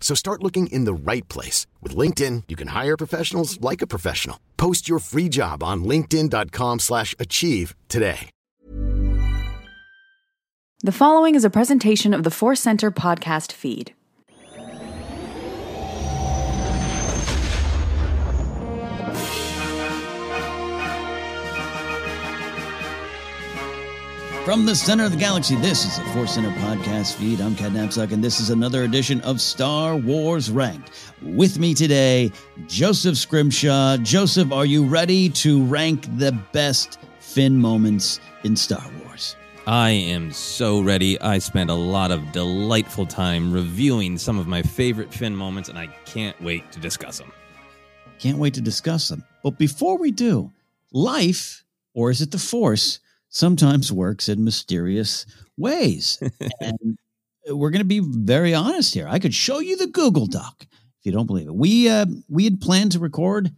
So start looking in the right place. With LinkedIn, you can hire professionals like a professional. Post your free job on linkedin.com slash achieve today. The following is a presentation of the Force Center podcast feed. From the center of the galaxy, this is the Force Center podcast feed. I'm Cat Knapsack, and this is another edition of Star Wars Ranked. With me today, Joseph Scrimshaw. Joseph, are you ready to rank the best Finn moments in Star Wars? I am so ready. I spent a lot of delightful time reviewing some of my favorite Finn moments, and I can't wait to discuss them. Can't wait to discuss them. But before we do, life, or is it the Force, sometimes works in mysterious ways. and we're going to be very honest here. I could show you the Google Doc if you don't believe it. We uh, we had planned to record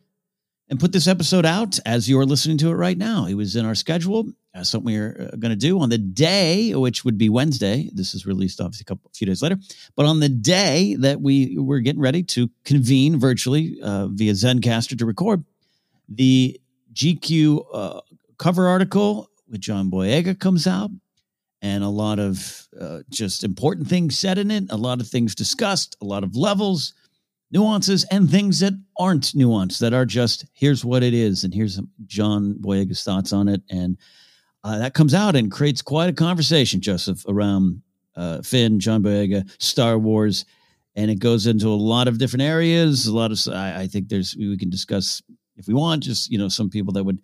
and put this episode out as you are listening to it right now. It was in our schedule. Uh, something we are going to do on the day, which would be Wednesday. This is released obviously a couple, a few days later, but on the day that we were getting ready to convene virtually uh, via Zencastr to record the GQ uh, cover article with John Boyega comes out, and a lot of uh, just important things said in it, a lot of things discussed, a lot of levels, nuances, and things that aren't nuanced, that are just here's what it is, and here's John Boyega's thoughts on it, and uh, that comes out and creates quite a conversation, Joseph, around uh, Finn, John Boyega, Star Wars, and it goes into a lot of different areas. A lot of I, I think there's we can discuss if we want, just you know, some people that would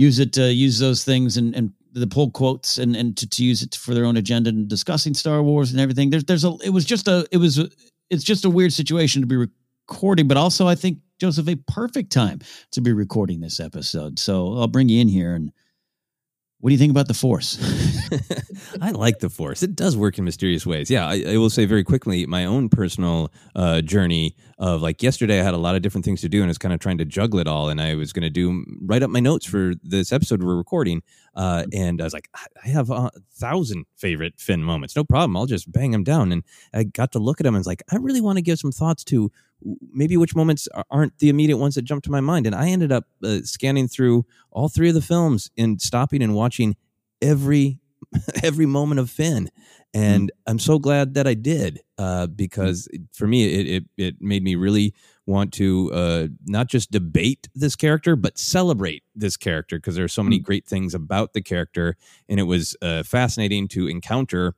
use it to use those things and, and the pull quotes and, and to, to use it for their own agenda and discussing Star Wars and everything. There's there's a it was just a it was it's just a weird situation to be recording, but also I think Joseph a perfect time to be recording this episode. So I'll bring you in here and what do you think about the Force? I like the Force. It does work in mysterious ways. Yeah, I, I will say very quickly my own personal uh, journey of like yesterday, I had a lot of different things to do and I was kind of trying to juggle it all. And I was going to do write up my notes for this episode we're recording. Uh, and I was like, I have a thousand favorite Finn moments. No problem. I'll just bang them down. And I got to look at them and was like, I really want to give some thoughts to maybe which moments aren't the immediate ones that jump to my mind. And I ended up uh, scanning through all three of the films and stopping and watching every every moment of Finn. And mm. I'm so glad that I did uh, because for me, it, it, it made me really want to uh, not just debate this character, but celebrate this character because there are so many mm. great things about the character. And it was uh, fascinating to encounter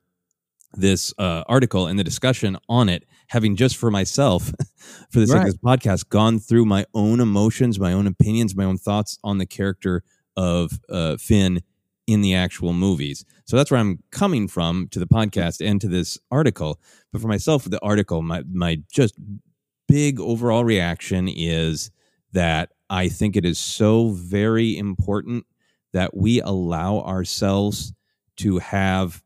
this uh, article and the discussion on it, having just for myself, for the sake right. of this podcast, gone through my own emotions, my own opinions, my own thoughts on the character of uh, Finn in the actual movies. So that's where I'm coming from to the podcast and to this article. But for myself, the article, my my just big overall reaction is that I think it is so very important that we allow ourselves to have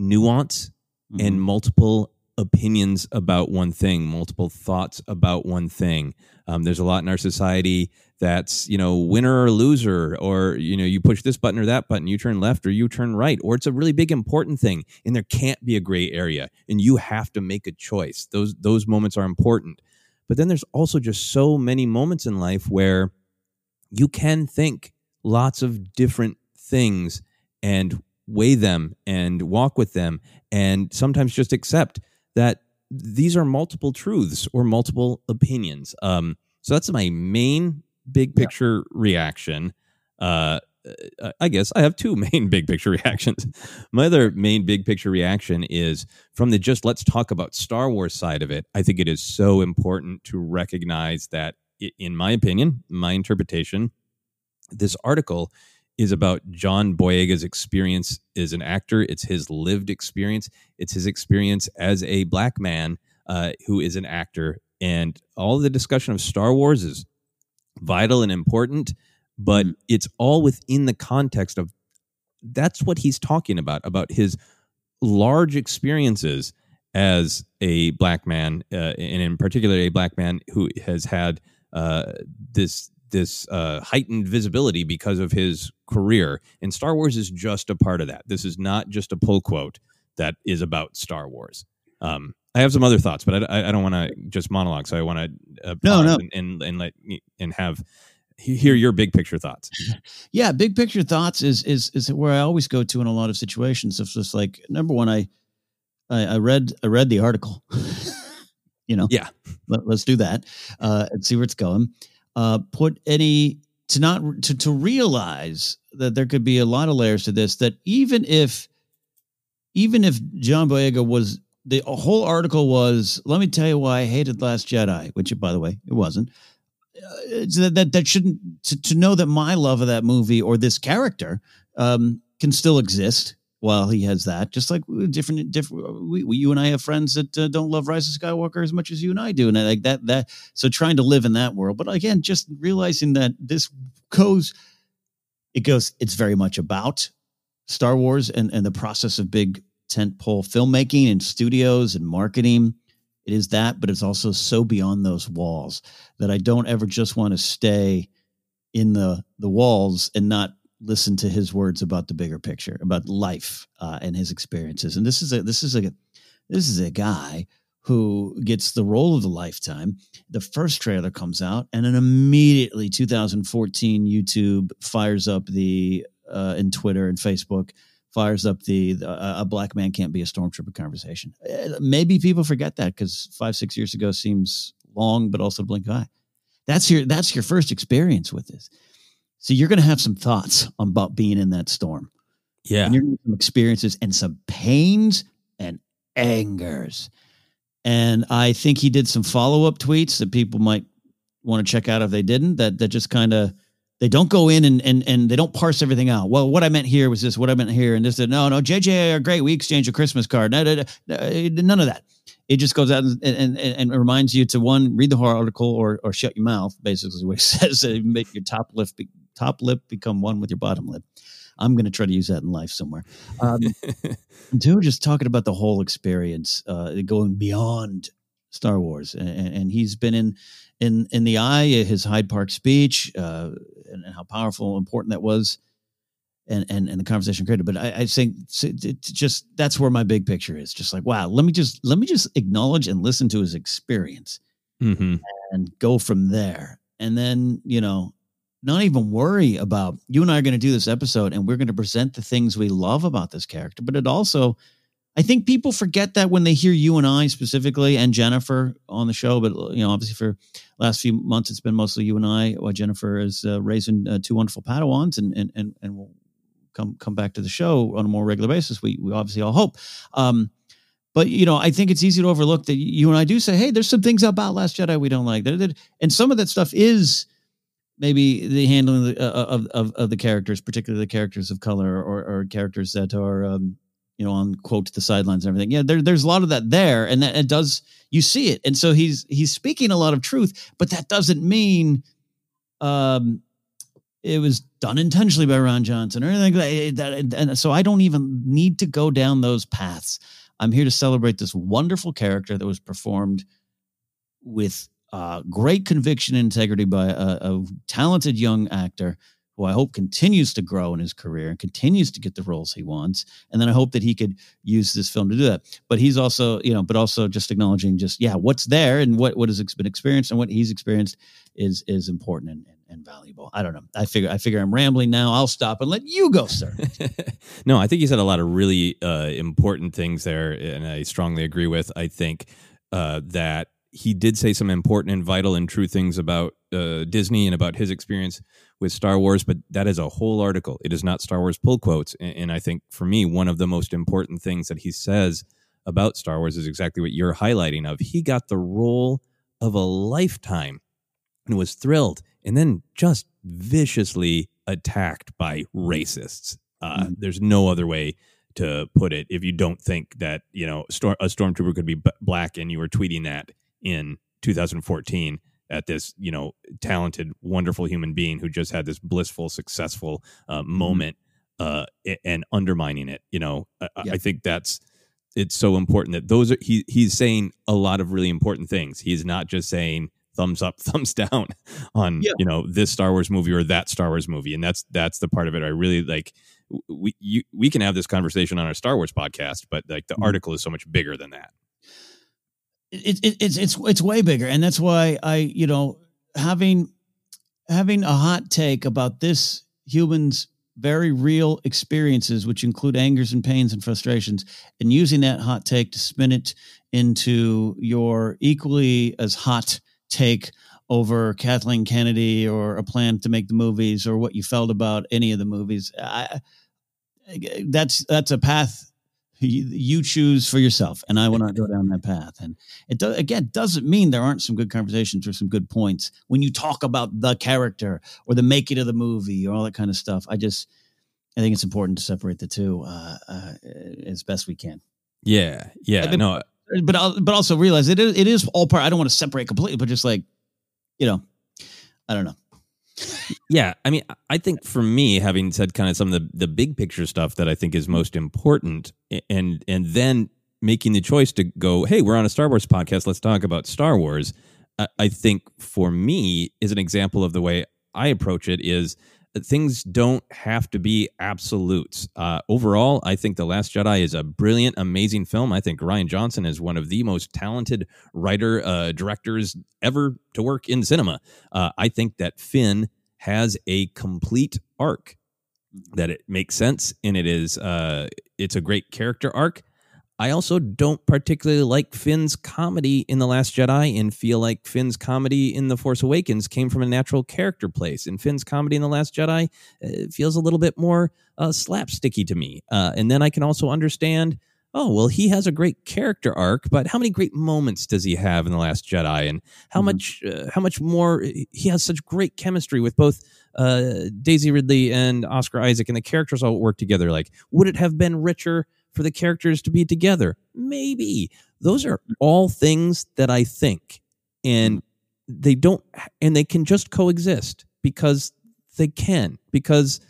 nuance mm-hmm. and multiple opinions about one thing, multiple thoughts about one thing. Um, there's a lot in our society that's you know winner or loser, or you know you push this button or that button, you turn left or you turn right, or it's a really big important thing, and there can't be a gray area, and you have to make a choice. Those those moments are important, but then there's also just so many moments in life where you can think lots of different things and weigh them and walk with them and sometimes just accept that these are multiple truths or multiple opinions. Um, so that's my main big picture yeah. reaction. Uh, uh, I guess I have two main big picture reactions. My other main big picture reaction is from the just let's talk about Star Wars side of it. I think it is so important to recognize that, in my opinion, my interpretation, this article is about John Boyega's experience as an actor. It's his lived experience. It's his experience as a black man uh, who is an actor. And all the discussion of Star Wars is vital and important, but mm-hmm. it's all within the context of that's what he's talking about, about his large experiences as a black man, uh, and in particular, a black man who has had uh, this this uh, heightened visibility because of his career. And Star Wars is just a part of that. This is not just a pull quote that is about Star Wars. Um, I have some other thoughts, but I, I don't want to just monologue. So I want to uh, no, no. And, and, and let and have hear your big picture thoughts. Yeah, big picture thoughts is is is where I always go to in a lot of situations. It's just like number one, I I, I read I read the article. you know, yeah. Let, us do that uh, and see where it's going uh, put any to not to to realize that there could be a lot of layers to this. That even if even if John Boyega was the whole article was, let me tell you why I hated Last Jedi, which by the way it wasn't. Uh, that, that that shouldn't to, to know that my love of that movie or this character um, can still exist while he has that. Just like different, different. We, we, you and I have friends that uh, don't love Rise of Skywalker as much as you and I do, and I, like that. That so trying to live in that world, but again, just realizing that this goes, it goes. It's very much about Star Wars and and the process of big tentpole filmmaking and studios and marketing. It is that, but it's also so beyond those walls that I don't ever just want to stay in the the walls and not listen to his words about the bigger picture, about life uh, and his experiences. And this is a this is a this is a guy who gets the role of the lifetime. The first trailer comes out, and then immediately 2014 YouTube fires up the uh, and Twitter and Facebook fires up the, the uh, a black man can't be a stormtrooper conversation. Uh, maybe people forget that because five six years ago seems long, but also blink eye. That's your that's your first experience with this. So you're going to have some thoughts about being in that storm. Yeah. And you're going to some experiences and some pains and angers. And I think he did some follow up tweets that people might want to check out if they didn't, that, that just kind of, they don't go in and, and, and they don't parse everything out. Well, what I meant here was this, what I meant here. And this, no, no, JJ are uh, great. We exchange a Christmas card. No, no, no, none of that it just goes out and, and, and, reminds you to one read the whole article or or shut your mouth basically what it says make your top lip be, top lip become one with your bottom lip I'm going to try to use that in life somewhere. Um, two, just talking about the whole experience, uh, going beyond Star Wars, and, and he's been in in in the eye his Hyde Park speech uh, and, and how powerful, important that was and and, and the conversation created. But I, I think it's just that's where my big picture is. Just like wow, let me just let me just acknowledge and listen to his experience, mm-hmm. and go from there. And then you know, not even worry about you and I are going to do this episode, and we're going to present the things we love about this character. But it also, I think people forget that when they hear you and I specifically and Jennifer on the show. But you know, obviously for last few months, it's been mostly you and I. Well, Jennifer is uh, raising uh, two wonderful Padawans, and and and and we'll come come back to the show on a more regular basis. We we obviously all hope. Um, but you know, I think it's easy to overlook that you and I do say, "Hey, there's some things about Last Jedi we don't like," and some of that stuff is maybe the handling uh, of, of of the characters, particularly the characters of color or, or characters that are, um, you know, on quote the sidelines and everything. Yeah, there, there's a lot of that there, and that it does you see it, and so he's he's speaking a lot of truth, but that doesn't mean um, it was done intentionally by Rian Johnson or anything like that. And so I don't even need to go down those paths. I'm here to celebrate this wonderful character that was performed with uh, great conviction and integrity by a, a, talented young actor who I hope continues to grow in his career and continues to get the roles he wants. And then I hope that he could use this film to do that. But he's also, you know, but also just acknowledging just, yeah, what's there and what, what has been experienced and what he's experienced is, is important and, and valuable. I don't know. I figure I figure I'm rambling now. I'll stop and let you go, sir. no, I think you said a lot of really uh, important things there, and I strongly agree with. I think uh, that he did say some important and vital and true things about uh, Disney and about his experience with Star Wars, but that is a whole article. It is not Star Wars pull quotes, and, and I think for me, one of the most important things that he says about Star Wars is exactly what you're highlighting. Of he got the role of a lifetime and was thrilled and then just viciously attacked by racists. Uh, mm-hmm. There's no other way to put it. If you don't think that you know a stormtrooper could be b- black and you were tweeting that in 2014 at this you know talented, wonderful human being who just had this blissful, successful uh, mm-hmm. moment uh, and undermining it, you know, I, I think that's it's so important that those are he he's saying a lot of really important things. He's not just saying thumbs up, thumbs down on yeah. you know this Star Wars movie or that Star Wars movie, and that's that's the part of it I really like. We you, we can have this conversation on our Star Wars podcast, but like the mm-hmm. article is so much bigger than that. It, it, it's it's it's way bigger, and that's why I you know having having a hot take about this human's very real experiences, which include angers and pains and frustrations, and using that hot take to spin it into your equally as hot take over Kathleen Kennedy or a plan to make the movies or what you felt about any of the movies. I, that's that's a path you, choose for yourself, and I will not go down that path. And it do, again doesn't mean there aren't some good conversations or some good points when you talk about the character or the making of the movie or all that kind of stuff. I just I think it's important to separate the two uh, uh, as best we can. Yeah, yeah, but, no, but but also realize it is, it is all part. I don't want to separate completely, but just like you know, I don't know. Yeah, I mean, I think for me, having said kind of some of the the big picture stuff that I think is most important, and and then making the choice to go, hey, we're on a Star Wars podcast, let's talk about Star Wars. I, I think for me is an example of the way I approach it is things don't have to be absolutes. Uh, overall, I think The Last Jedi is a brilliant, amazing film. I think Rian Johnson is one of the most talented writer uh, directors ever to work in cinema. Uh, I think that Finn has a complete arc that it makes sense and it is uh, it's a great character arc I also don't particularly like Finn's comedy in The Last Jedi and feel like Finn's comedy in The Force Awakens came from a natural character place. And Finn's comedy in The Last Jedi uh, feels a little bit more uh, slapsticky to me. Uh, and then I can also understand oh, well, he has a great character arc, but how many great moments does he have in The Last Jedi? And how mm-hmm. much, uh, how much more he has such great chemistry with both uh, Daisy Ridley and Oscar Isaac, and the characters all work together. Like, would it have been richer? For the characters to be together? Maybe. Those are all things that I think. And they don't, and they can just coexist because they can, because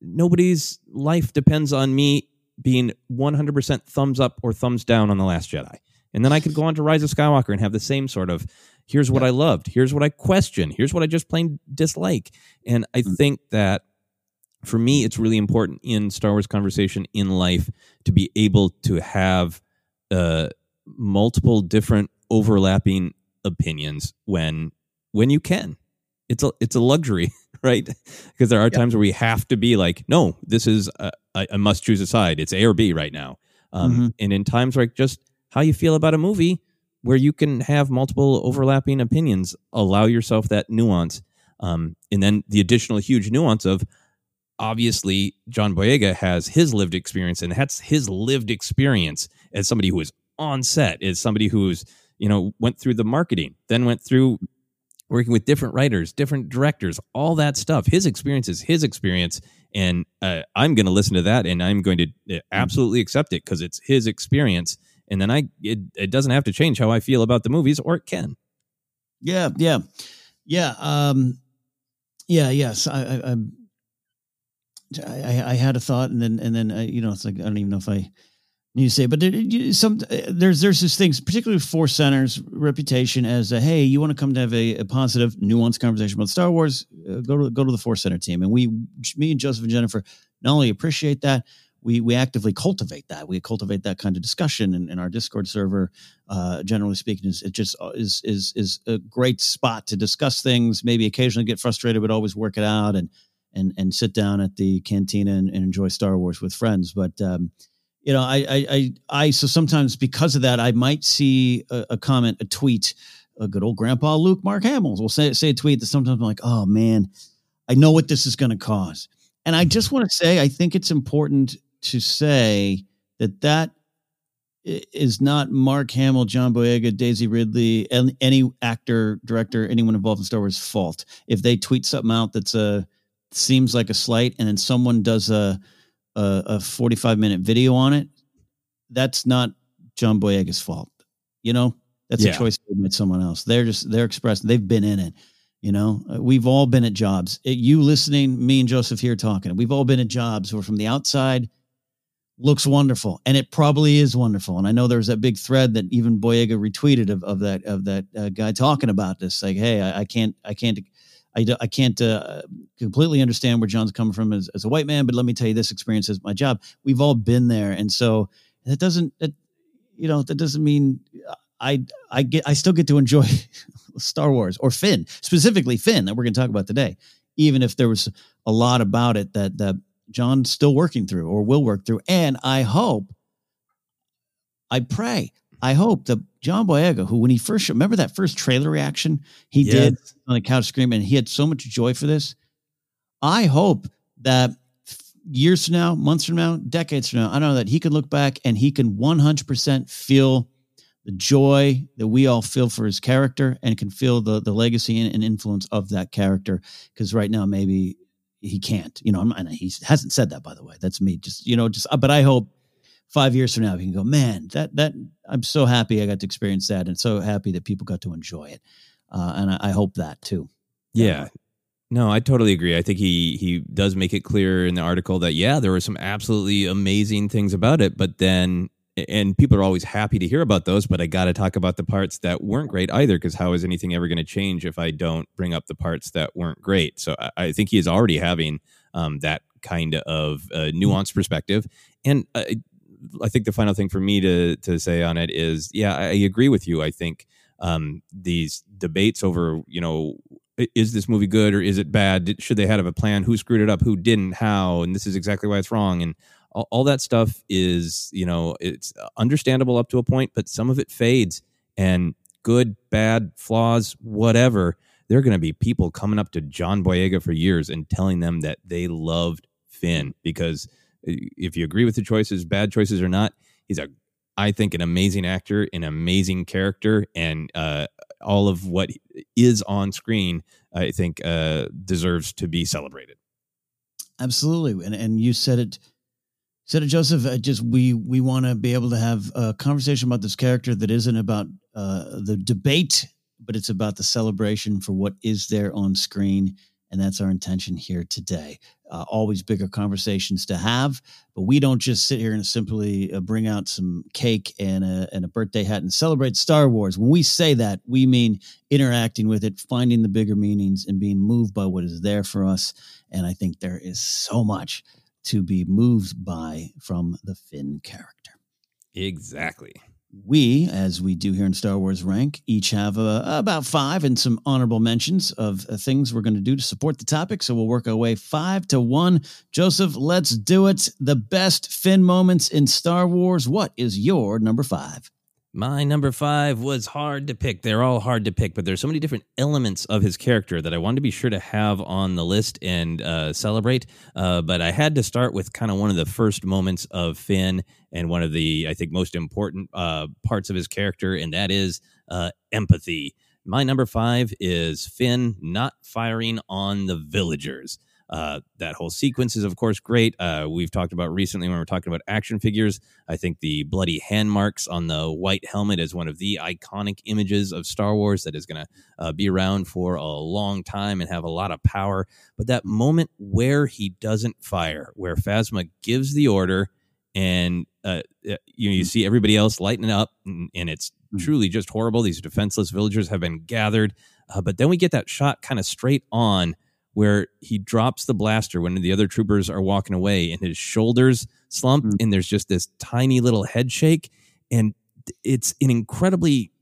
nobody's life depends on me being 100% thumbs up or thumbs down on The Last Jedi. And then I could go on to Rise of Skywalker and have the same sort of here's what I loved, here's what I question, here's what I just plain dislike. And I Mm. think that for me, it's really important in Star Wars conversation in life to be able to have uh, multiple different overlapping opinions when when you can. It's a it's a luxury, right? Because there are times where we have to be like, no, this is a, I, I must choose a side. It's A or B right now. Um, Mhm. And in times like just how you feel about a movie, where you can have multiple overlapping opinions, allow yourself that nuance, um, and then the additional huge nuance of obviously John Boyega has his lived experience, and that's his lived experience as somebody who is on set, as somebody who's you know went through the marketing, then went through working with different writers, different directors, all that stuff. His experience is his experience, and uh, I'm going to listen to that, and I'm going to uh, absolutely accept it because it's his experience. And then I, it, it doesn't have to change how I feel about the movies, or it can. Yeah, yeah, yeah. Um, yeah, yes. I, I, I'm- I, I had a thought, and then, and then, uh, you know, it's like I don't even know if I need to say, it, but there, some uh, there's there's this things, particularly Force Center's reputation as a hey, you want to come to have a, a positive, nuanced conversation about Star Wars, uh, go to go to the Force Center team, and we, me and Joseph and Jennifer, not only appreciate that. We, we actively cultivate that. We cultivate that kind of discussion in, in our Discord server. Uh, generally speaking, is it just uh, is is is a great spot to discuss things. Maybe occasionally get frustrated, but always work it out and and and sit down at the cantina and, and enjoy Star Wars with friends. But um, you know, I, I I I so sometimes because of that, I might see a, a comment, a tweet. A good old Grandpa Luke Mark Hamills will say say a tweet that sometimes I'm like, oh man, I know what this is going to cause. And I just want to say, I think it's important to say that that is not Mark Hamill, John Boyega, Daisy Ridley, and any actor, director, anyone involved in Star Wars' fault. If they tweet something out that's a seems like a slight, and then someone does a a, a forty five minute video on it, that's not John Boyega's fault. You know, that's Yeah. a choice made by someone else. They're just they're expressing they've been in it. You know, Uh, we've all been at jobs. It- you listening, me and Joseph here talking. We've all been at jobs where from the outside looks wonderful, and it probably is wonderful. And I know there was that big thread that even Boyega retweeted of, of that of that uh, guy talking about this. Like, hey, I, I can't, I can't, I, I can't uh, completely understand where John's coming from as, as a white man, but let me tell you, this experience is my job. We've all been there, and so that doesn't, that, you know, that doesn't mean I I get I still get to enjoy Star Wars or Finn specifically Finn that we're going to talk about today, even if there was a lot about it that that John's still working through or will work through, and I hope, I pray, I hope that John Boyega, who when he first remember that first trailer reaction he did on the couch screaming, he had so much joy for this. I hope that years from now, months from now, decades from now, I don't know that he can look back and he can 100% feel the joy that we all feel for his character and can feel the the legacy and, and influence of that character. Because right now, maybe he can't. You know, I'm, and he hasn't said that, by the way. That's me. Just you know, just. But I hope five years from now, he can go, man. That that I'm so happy I got to experience that, and so happy that people got to enjoy it. Uh, and I, I hope that too. Yeah. No, I totally agree. I think he he does make it clear in the article that yeah, there were some absolutely amazing things about it, but then and people are always happy to hear about those, but I got to talk about the parts that weren't great either because how is anything ever going to change if I don't bring up the parts that weren't great? So I, I think he is already having um, that kind of uh, nuanced perspective, and I, I think the final thing for me to to say on it is yeah, I agree with you. I think um, these debates over you know is this movie good or is it bad? Should they have a plan? Who screwed it up? Who didn't? How? And this is exactly why it's wrong. And all, all that stuff is, you know, it's understandable up to a point, but some of it fades. And good, bad, flaws, whatever. There are going to be people coming up to John Boyega for years and telling them that they loved Finn because if you agree with the choices, bad choices or not, he's a I think an amazing actor, an amazing character, and uh, all of what is on screen, I think, uh, deserves to be celebrated. Absolutely, and and you said it, said it, Joseph. Uh, just we we want to be able to have a conversation about this character that isn't about uh, the debate, but it's about the celebration for what is there on screen, And that's our intention here today. Uh, always bigger conversations to have, but we don't just sit here and simply uh, bring out some cake and a, and a birthday hat and celebrate Star Wars. When we say that, we mean interacting with it, finding the bigger meanings, and being moved by what is there for us. And I think there is so much to be moved by from the Finn character. Exactly we, as we do here in Star Wars Rank, each have uh, about five and some honorable mentions of uh, things we're going to do to support the topic. So we'll work our way five to one. Joseph, let's do it. The best Finn moments in Star Wars. What is your number five? My number five was hard to pick. They're all hard to pick, but there's so many different elements of his character that I wanted to be sure to have on the list and uh, celebrate. Uh, but I had to start with kind of one of the first moments of Finn and one of the, I think, most important uh, parts of his character, and that is uh, empathy. My number five is Finn not firing on the villagers. Uh, that whole sequence is, of course, great. Uh, we've talked about recently when we are talking about action figures. I think the bloody hand marks on the white helmet is one of the iconic images of Star Wars that is going to uh, be around for a long time and have a lot of power. But that moment where he doesn't fire, where Phasma gives the order and uh, uh you you see everybody else lighting up, and, and it's hmm. truly just horrible. These defenseless villagers have been gathered, uh, but then we get that shot kind of straight on where he drops the blaster when the other troopers are walking away and his shoulders slump mm-hmm. and there's just this tiny little head shake. And it's an incredibly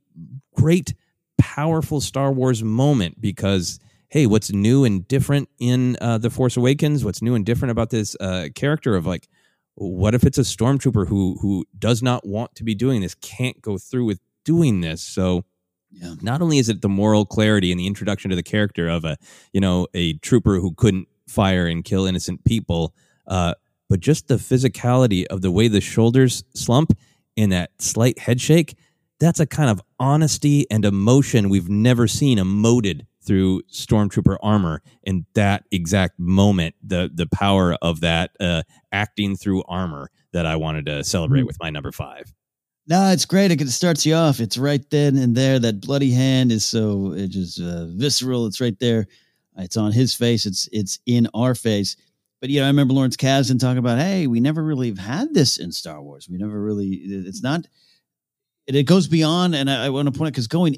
great powerful star wars moment because hey what's new and different in uh, the force awakens? What's new and different about this uh, character of like what if it's a stormtrooper who who does not want to be doing this can't go through with doing this? So yeah. Not only is it the moral clarity and the introduction to the character of a, you know, a trooper who couldn't fire and kill innocent people, uh, but just the physicality of the way the shoulders slump and that slight head shake. That's a kind of honesty and emotion we've never seen emoted through stormtrooper armor in that exact moment. The the power of that uh, acting through armor that I wanted to celebrate mm-hmm. with my number five. No, it's great. It starts you off. It's right then and there. That bloody hand is so it just uh, visceral. It's right there. It's on his face. It's it's in our face. But you know, I remember Lawrence Kasdan talking about, hey, we never really have had this in Star Wars. We never really. It's not. It, it goes beyond, and I, I want to point out because going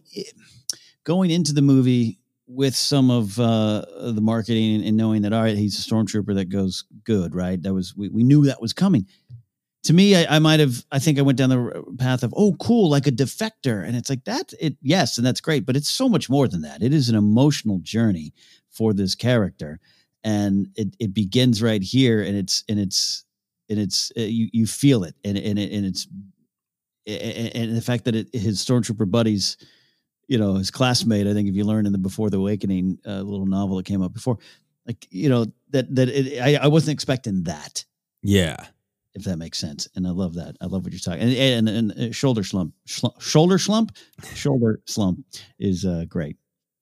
going into the movie with some of uh, the marketing and knowing that all right, he's a stormtrooper that goes good, right? That was we, we knew that was coming to me, I, I might have, I think I went down the path of, oh, cool, like a defector. And it's like that, it, yes, and that's great, but it's so much more than that. It is an emotional journey for this character. And it, it begins right here and it's, and it's, and it's, uh, you, you feel it and, and, it, and it's, and the fact that it, his stormtrooper buddies, you know, his classmate, I think if you learn in the Before the Awakening uh, little novel that came up before, like, you know, that, that it, I, I wasn't expecting that. Yeah if that makes sense. And I love that. I love what you're talking. And and, and uh, shoulder slump, shoulder slump, shoulder slump is uh, great.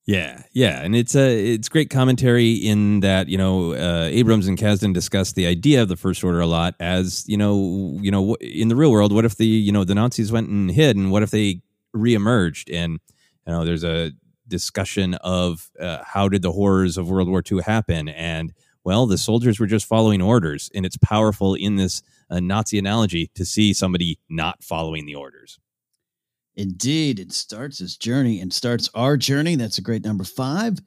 Yeah, yeah, and it's a it's great commentary in that you know uh, Abrams and Kasdan discussed the idea of the First Order a lot as you know you know in the real world what if the you know the Nazis went and hid and what if they reemerged and you know there's a discussion of uh, how did the horrors of World War II happen and well the soldiers were just following orders and it's powerful in this a Nazi analogy to see somebody not following the orders. Indeed, it starts his journey and starts our journey. That's a great number five.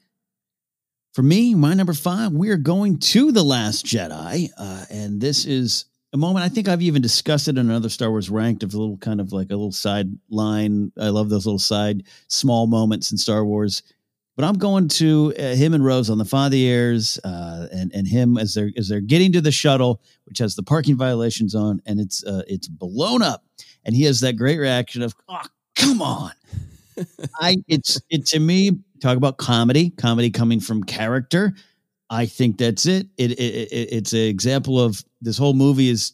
For me, my number five, we are going to The Last Jedi. Uh, and this is a moment, I think I've even discussed it in another Star Wars ranked of a little kind of like a little side line. I love those little side small moments in Star Wars but I'm going to uh, him and Rose on the Fathiers, uh, and and him as they're as they're getting to the shuttle, which has the parking violations on, and it's uh, it's blown up, and he has that great reaction of, "Oh, come on!" I it's it to me talk about comedy, comedy coming from character. I think that's it. It, it, it it's an example of this whole movie is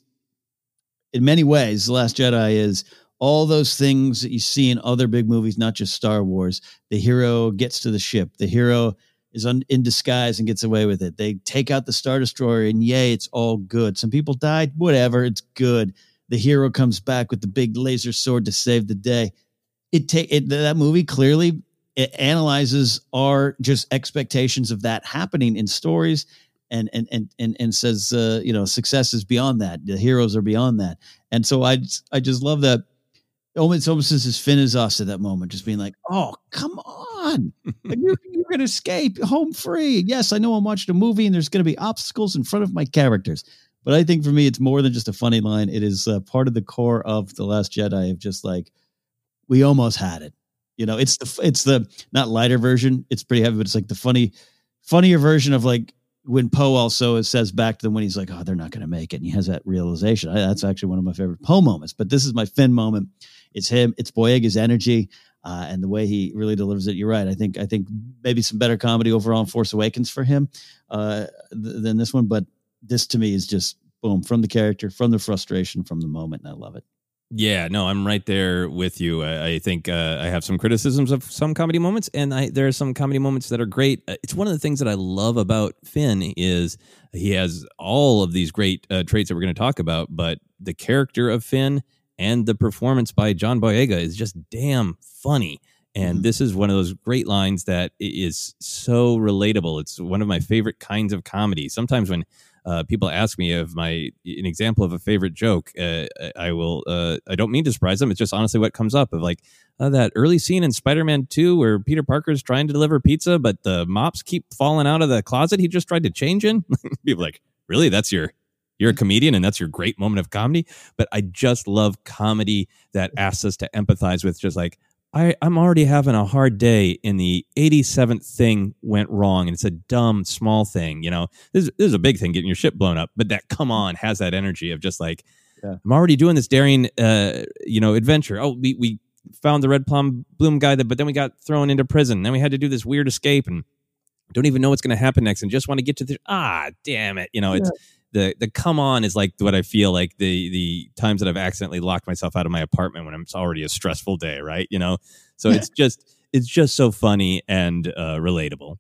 in many ways. The Last Jedi is all those things that you see in other big movies, not just Star Wars. The hero gets to the ship. The hero is un, in disguise and gets away with it. They take out the Star Destroyer, and yay, it's all good. Some people died, whatever, it's good. The hero comes back with the big laser sword to save the day. It take that movie clearly it analyzes our just expectations of that happening in stories and and and and, and says uh, you know success is beyond that the heroes are beyond that and so i i just love that almost almost as Finn is us at that moment, just being like, "Oh, come on, you're, you're going to escape home free." Yes, I know I'm watching a movie, and there's going to be obstacles in front of my characters, but I think for me, it's more than just a funny line. It is uh, part of the core of the Last Jedi of just like we almost had it. You know, it's the it's the not lighter version. It's pretty heavy, but it's like the funny, funnier version of like when Poe also says back to them when he's like, "Oh, they're not going to make it," and he has that realization. I, that's actually one of my favorite Poe moments. But this is my Finn moment. It's him. It's Boyega's energy uh, and the way he really delivers it. You're right. I think I think maybe some better comedy overall in Force Awakens for him uh, th- than this one. But this to me is just boom from the character, from the frustration, from the moment, and I love it. Yeah, no, I'm right there with you. I, I think uh, I have some criticisms of some comedy moments, and I, there are some comedy moments that are great. Uh, it's one of the things that I love about Finn is he has all of these great uh, traits that we're going to talk about, but the character of Finn and the performance by John Boyega is just damn funny. And mm-hmm. this is one of those great lines that is so relatable. It's one of my favorite kinds of comedy. Sometimes when uh, people ask me of my an example of a favorite joke, uh, I will. Uh, I don't mean to surprise them. It's just honestly what comes up of like uh, that early scene in Spider-Man Two where Peter Parker's trying to deliver pizza, but the mops keep falling out of the closet he just tried to change in. people like, really? That's your you're a comedian and that's your great moment of comedy. But I just love comedy that asks us to empathize with just like I, I'm already having a hard day and the 87th thing went wrong and it's a dumb small thing. You know, this, this is a big thing getting your ship blown up, but that come on has that energy of just like, yeah. I'm already doing this daring, uh, you know, adventure. Oh, we, we found the red plom bloom guy, that, but then we got thrown into prison. Then we had to do this weird escape and don't even know what's going to happen next and just want to get to the, ah, damn it. You know, it's, the the come on is like what I feel like the the times that I've accidentally locked myself out of my apartment when it's already a stressful day, right? You know, so yeah. it's just it's just so funny and uh, relatable.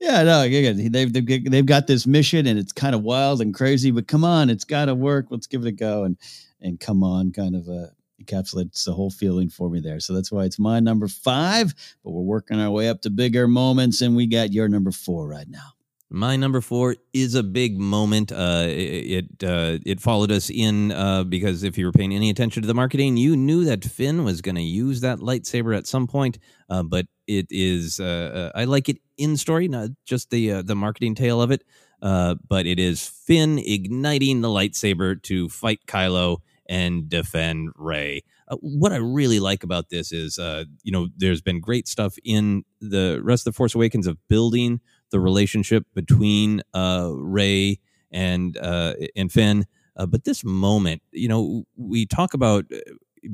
Yeah, no, they've, they've they've got this mission and it's kind of wild and crazy, but come on, it's got to work. Let's give it a go and and come on, kind of uh, encapsulates the whole feeling for me there. So that's why it's my number five. But we're working our way up to bigger moments, and we got your number four right now. My number four is a big moment. Uh, it it, uh, it followed us in uh, because if you were paying any attention to the marketing, you knew that Finn was going to use that lightsaber at some point. Uh, but it is uh, uh, I like it in story, not just the the marketing tale of it. but it is Finn igniting the lightsaber to fight Kylo and defend Rey. what I really like about this is, you know, there's been great stuff in the rest of the Force Awakens of building the relationship between uh, Rey and uh, and Finn. Uh, but this moment, you know, we talk about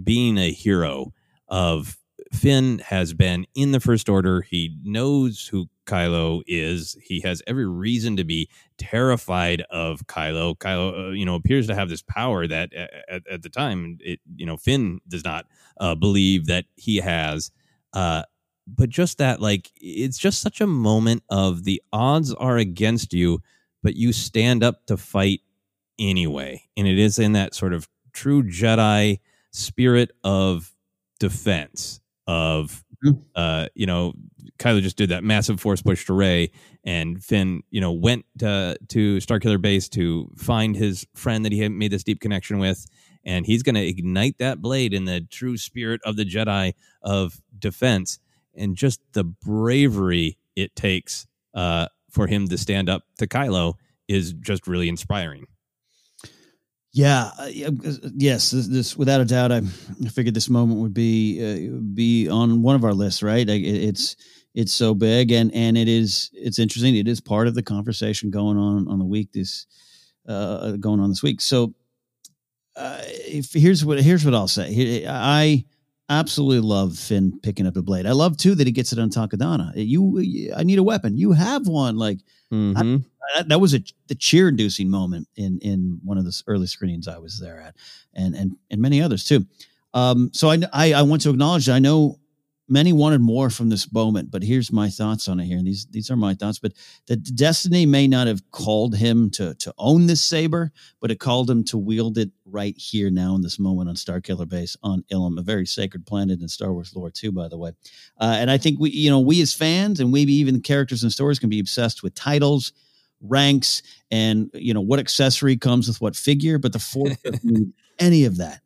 being a hero of Finn has been in the First Order. He knows who Kylo is. He has every reason to be terrified of Kylo. Kylo, uh, you know, appears to have this power that at, at the time, it, you know, Finn does not uh, believe that he has. Uh, but just that like it's just such a moment of the odds are against you but you stand up to fight anyway and it is in that sort of true jedi spirit of defense of mm-hmm. uh you know Kylo just did that massive force push to Rey and Finn you know went to, to Starkiller base to find his friend that he had made this deep connection with and he's going to ignite that blade in the true spirit of the Jedi of defense and just the bravery it takes uh, for him to stand up to Kylo is just really inspiring. Yeah, uh, yes, this, this, without a doubt, I, I figured this moment would be uh, be on one of our lists, right? It, it's it's so big, and and it is it's interesting. It is part of the conversation going on on the week this uh, going on this week. So, uh, if, here's what here's what I'll say. I absolutely love Finn picking up the blade. I love too that he gets it on Takodana. You, I need a weapon. You have one. Like mm-hmm. I, that was a the cheer inducing moment in in one of the early screenings I was there at, and and and many others too. Um, so I, I I want to acknowledge. that I know many wanted more from this moment, but here's my thoughts on it here. And these these are my thoughts. But that destiny may not have called him to to own this saber, but it called him to wield it right here now in this moment on Starkiller Base on Ilum, a very sacred planet in Star Wars lore too, by the way. Uh, and I think we, you know, we as fans and maybe even characters and stories can be obsessed with titles, ranks, and you know what accessory comes with what figure. But the Force any of that.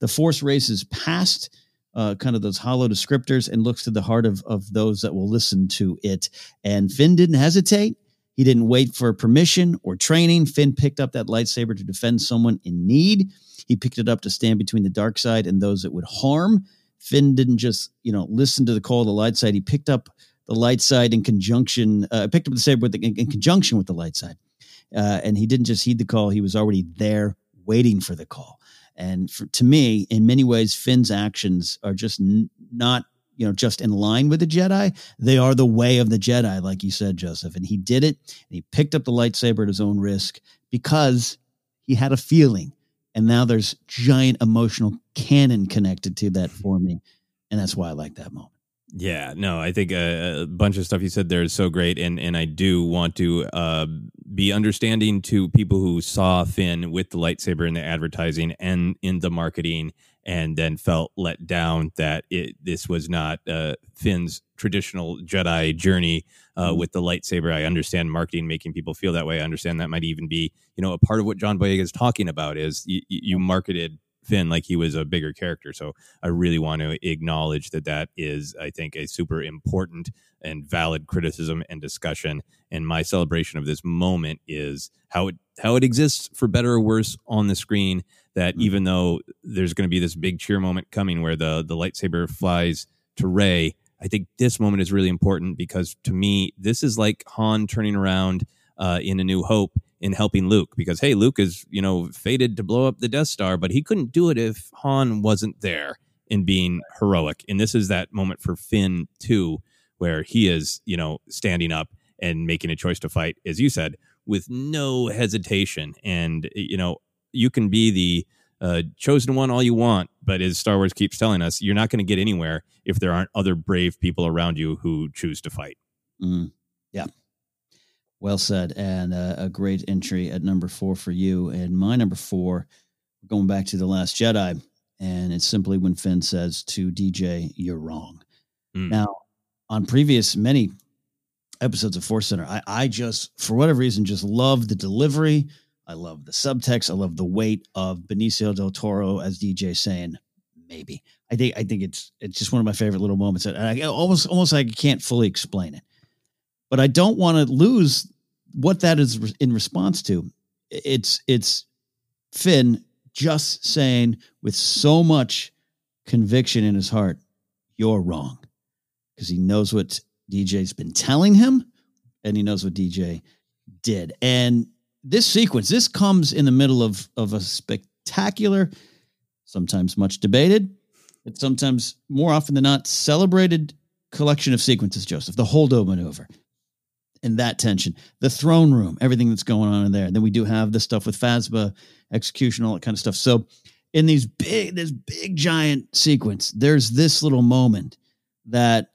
The Force races past uh, kind of those hollow descriptors and looks to the heart of, of those that will listen to it. And Finn didn't hesitate. He didn't wait for permission or training. Finn picked up that lightsaber to defend someone in need. He picked it up to stand between the dark side and those that would harm. Finn didn't just, you know, listen to the call of the light side. He picked up the light side in conjunction, uh, picked up the saber the, in, in, conjunction with the light side. Uh, and he didn't just heed the call, he was already there waiting for the call. And for, to me, in many ways, Finn's actions are just n- not, you know, just in line with the Jedi. They are the way of the Jedi, like you said, Joseph. And he did it. And he picked up the lightsaber at his own risk because he had a feeling. And now there's giant emotional canon connected to that mm-hmm. for me. And that's why I like that moment. Yeah, no, I think a, a, bunch of stuff you said there is so great, and and I do want to uh, be understanding to people who saw Finn with the lightsaber in the advertising and in the marketing, and then felt let down that it this was not uh, Finn's traditional Jedi journey uh, mm-hmm. with the lightsaber. I understand marketing making people feel that way. I understand that might even be you know a part of what John Boyega is talking about is you, you marketed Finn like he was a bigger character. So I really want to acknowledge that that is, I think, a super important and valid criticism and discussion. And my celebration of this moment is how it how it exists for better or worse on the screen. That mm-hmm. even though there's going to be this big cheer moment coming where the the lightsaber flies to Rey, I think this moment is really important because to me, this is like Han turning around uh, in A New Hope in helping Luke because hey, Luke is you know fated to blow up the Death Star, but he couldn't do it if Han wasn't there in being heroic. And this is that moment for Finn too, where he is you know standing up and making a choice to fight, as you said, with no hesitation. And you know you can be the uh, chosen one all you want, but as Star Wars keeps telling us, you're not going to get anywhere if there aren't other brave people around you who choose to fight. Mm, yeah, well said, and uh, a great entry at number four for you. And my number four, going back to the Last Jedi, and it's simply when Finn says to DJ, "You're wrong." Mm. Now, on previous many episodes of Force Center, I, I just, for whatever reason, just love the delivery. I love the subtext. I love the weight of Benicio del Toro as DJ saying, "Maybe." I think I think it's it's just one of my favorite little moments. And I almost almost like I can't fully explain it but I don't want to lose what that is in response to. It's it's Finn just saying with so much conviction in his heart, "You're wrong," because he knows what DJ's been telling him, and he knows what DJ did. And this sequence, this comes in the middle of of a spectacular, sometimes much debated, but sometimes more often than not celebrated collection of sequences. Joseph, the Holdo maneuver and that tension. The throne room, everything that's going on in there. Then we do have the stuff with Phasma, execution, all that kind of stuff. So in these big, this big giant sequence, there's this little moment that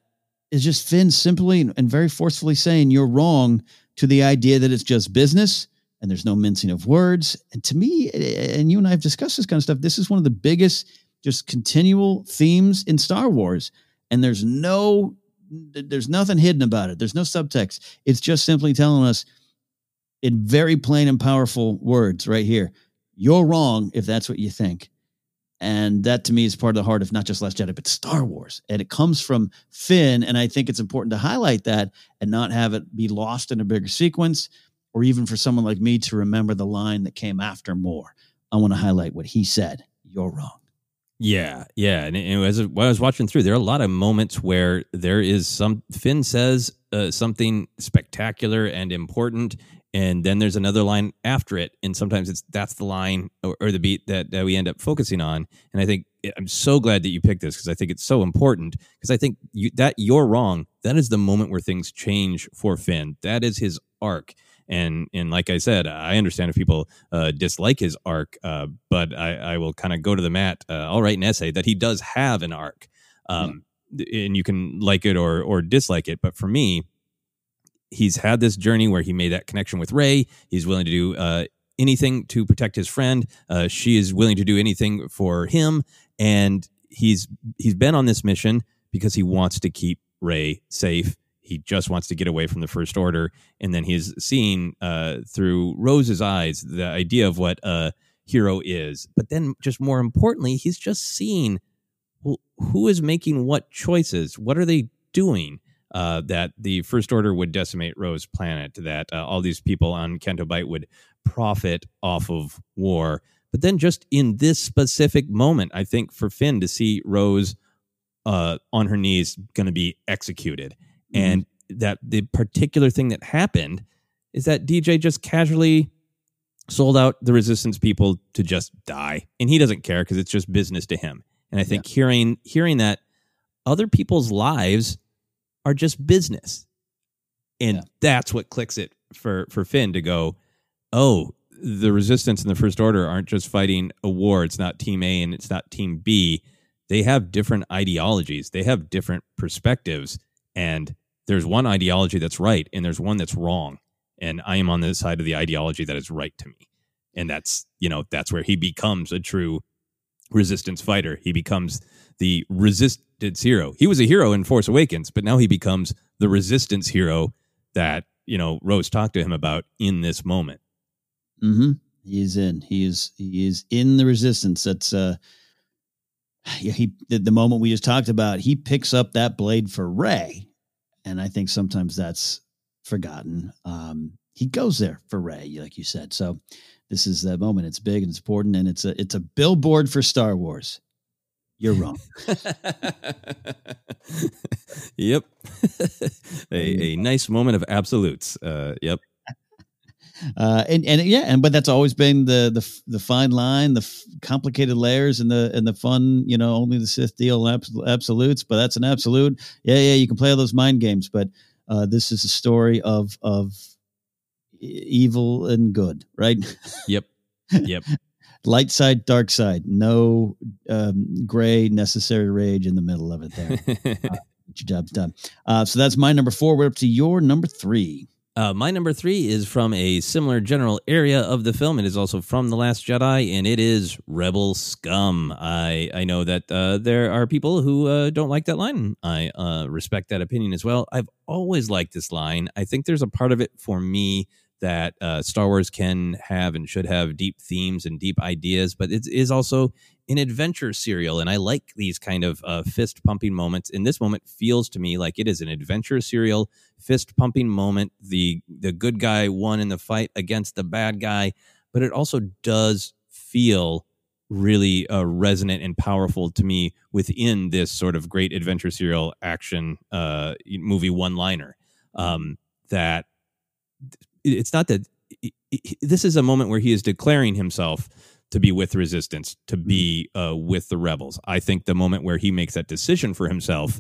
is just Finn simply and very forcefully saying you're wrong to the idea that it's just business and there's no mincing of words. And to me, and you and I have discussed this kind of stuff, this is one of the biggest, just continual themes in Star Wars. And there's no there's nothing hidden about it. There's no subtext. It's just simply telling us in very plain and powerful words right here. You're wrong if that's what you think. And that to me is part of the heart of not just Last Jedi, but Star Wars. And it comes from Finn. And I think it's important to highlight that and not have it be lost in a bigger sequence, or even for someone like me to remember the line that came after more. I want to highlight what he said. You're wrong. Yeah, yeah. And, and as I was watching through, there are a lot of moments where there is some Finn says uh, something spectacular and important, and then there's another line after it, and sometimes it's that's the line or, or the beat that, that we end up focusing on. And I think I'm so glad that you picked this because I think it's so important because I think you, that you're wrong. That is the moment where things change for Finn. That is his arc and and like I said, I understand if people uh, dislike his arc, uh, but I, I will kind of go to the mat. Uh, I'll write an essay that he does have an arc. Um, and you can like it or or dislike it. But for me, he's had this journey where he made that connection with Rey. He's willing to do uh, anything to protect his friend. Uh, she is willing to do anything for him, and he's he's been on this mission because he wants to keep Rey safe. He just wants to get away from the First Order, and then he's seeing uh, through Rose's eyes the idea of what a hero is. But then, just more importantly, he's just seeing well, who is making what choices. What are they doing? Uh, that the First Order would decimate Rose planet, that uh, all these people on Canto Bight would profit off of war. But then, just in this specific moment, I think for Finn to see Rose uh, on her knees going to be executed, mm-hmm. and that the particular thing that happened is that DJ just casually sold out the resistance people to just die, and he doesn't care because it's just business to him. And I think yeah. hearing hearing that other people's lives are just business, and yeah. that's what clicks it for for Finn to go, oh, the resistance and the first order aren't just fighting a war. It's not team A and it's not team B. They have different ideologies. They have different perspectives. And there's one ideology that's right and there's one that's wrong. And I am on the side of the ideology that is right to me. And that's, you know, that's where he becomes a true resistance fighter. He becomes the resistance hero. He was a hero in Force Awakens, but now he becomes the resistance hero that, you know, Rose talked to him about in this moment. Mm-hmm. In. He is. He is in the resistance. That's uh, yeah. He the, the moment we just talked about. He picks up that blade for Rey, and I think sometimes that's forgotten. Um, he goes there for Rey, like you said. So this is that moment. It's big and it's important, and it's a it's a billboard for Star Wars. You're wrong. yep. a, a nice moment of absolutes. Uh, yep uh, and and yeah, and but that's always been the the the fine line, the f- complicated layers, and the and the fun. You know, only the Sith deal abs- absolutes, but that's an absolute. Yeah, yeah, you can play all those mind games, but uh, this is a story of of evil and good, right? Yep. Yep. Light side, dark side. No um, gray necessary rage in the middle of it. There, uh, your job's done. Uh, so that's my number four. We're up to your number three. Uh, my number three is from a similar general area of the film. It is also from The Last Jedi, and it is Rebel Scum. I, I know that uh, there are people who uh, don't like that line. I uh, respect that opinion as well. I've always liked this line. I think there's a part of it for me that uh, Star Wars can have and should have deep themes and deep ideas, but it is also an adventure serial. And I like these kind of uh, fist pumping moments. In this moment, feels to me like it is an adventure serial, fist pumping moment. The the good guy won in the fight against the bad guy, but it also does feel really uh, resonant and powerful to me within this sort of great adventure serial action uh, movie one liner. Um, that it's not that this is a moment where he is declaring himself to be with resistance, to be mm-hmm. uh, with the rebels. I think the moment where he makes that decision for himself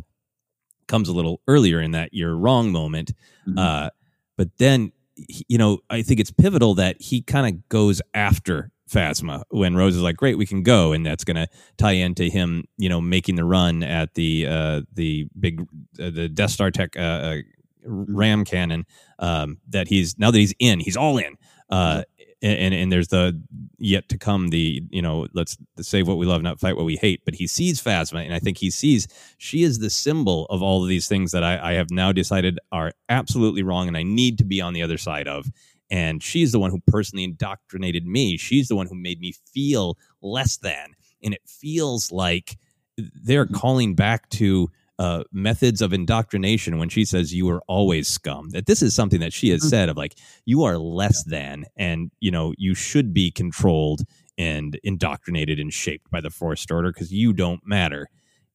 comes a little earlier in that you're wrong moment. Mm-hmm. Uh, but then, you know, I think it's pivotal that he kind of goes after Phasma when Rose is like, "Great, we can go," and that's going to tie into him, you know, making the run at the uh, the big uh, the Death Star tech uh, uh Mm-hmm. ram cannon um, that he's now that he's in, he's all in. Uh, mm-hmm. and, and there's the yet to come the you know let's save what we love not fight what we hate. But he sees phasma and i think he sees she is the symbol of all of these things that I, I have now decided are absolutely wrong and i need to be on the other side of. And she's the one who personally indoctrinated me. She's the one who made me feel less than. And it feels like they're calling back to uh, methods of indoctrination when she says you are always scum. That this is something that she has mm-hmm. said of like you are less than, and you know you should be controlled and indoctrinated and shaped by the First Order because you don't matter.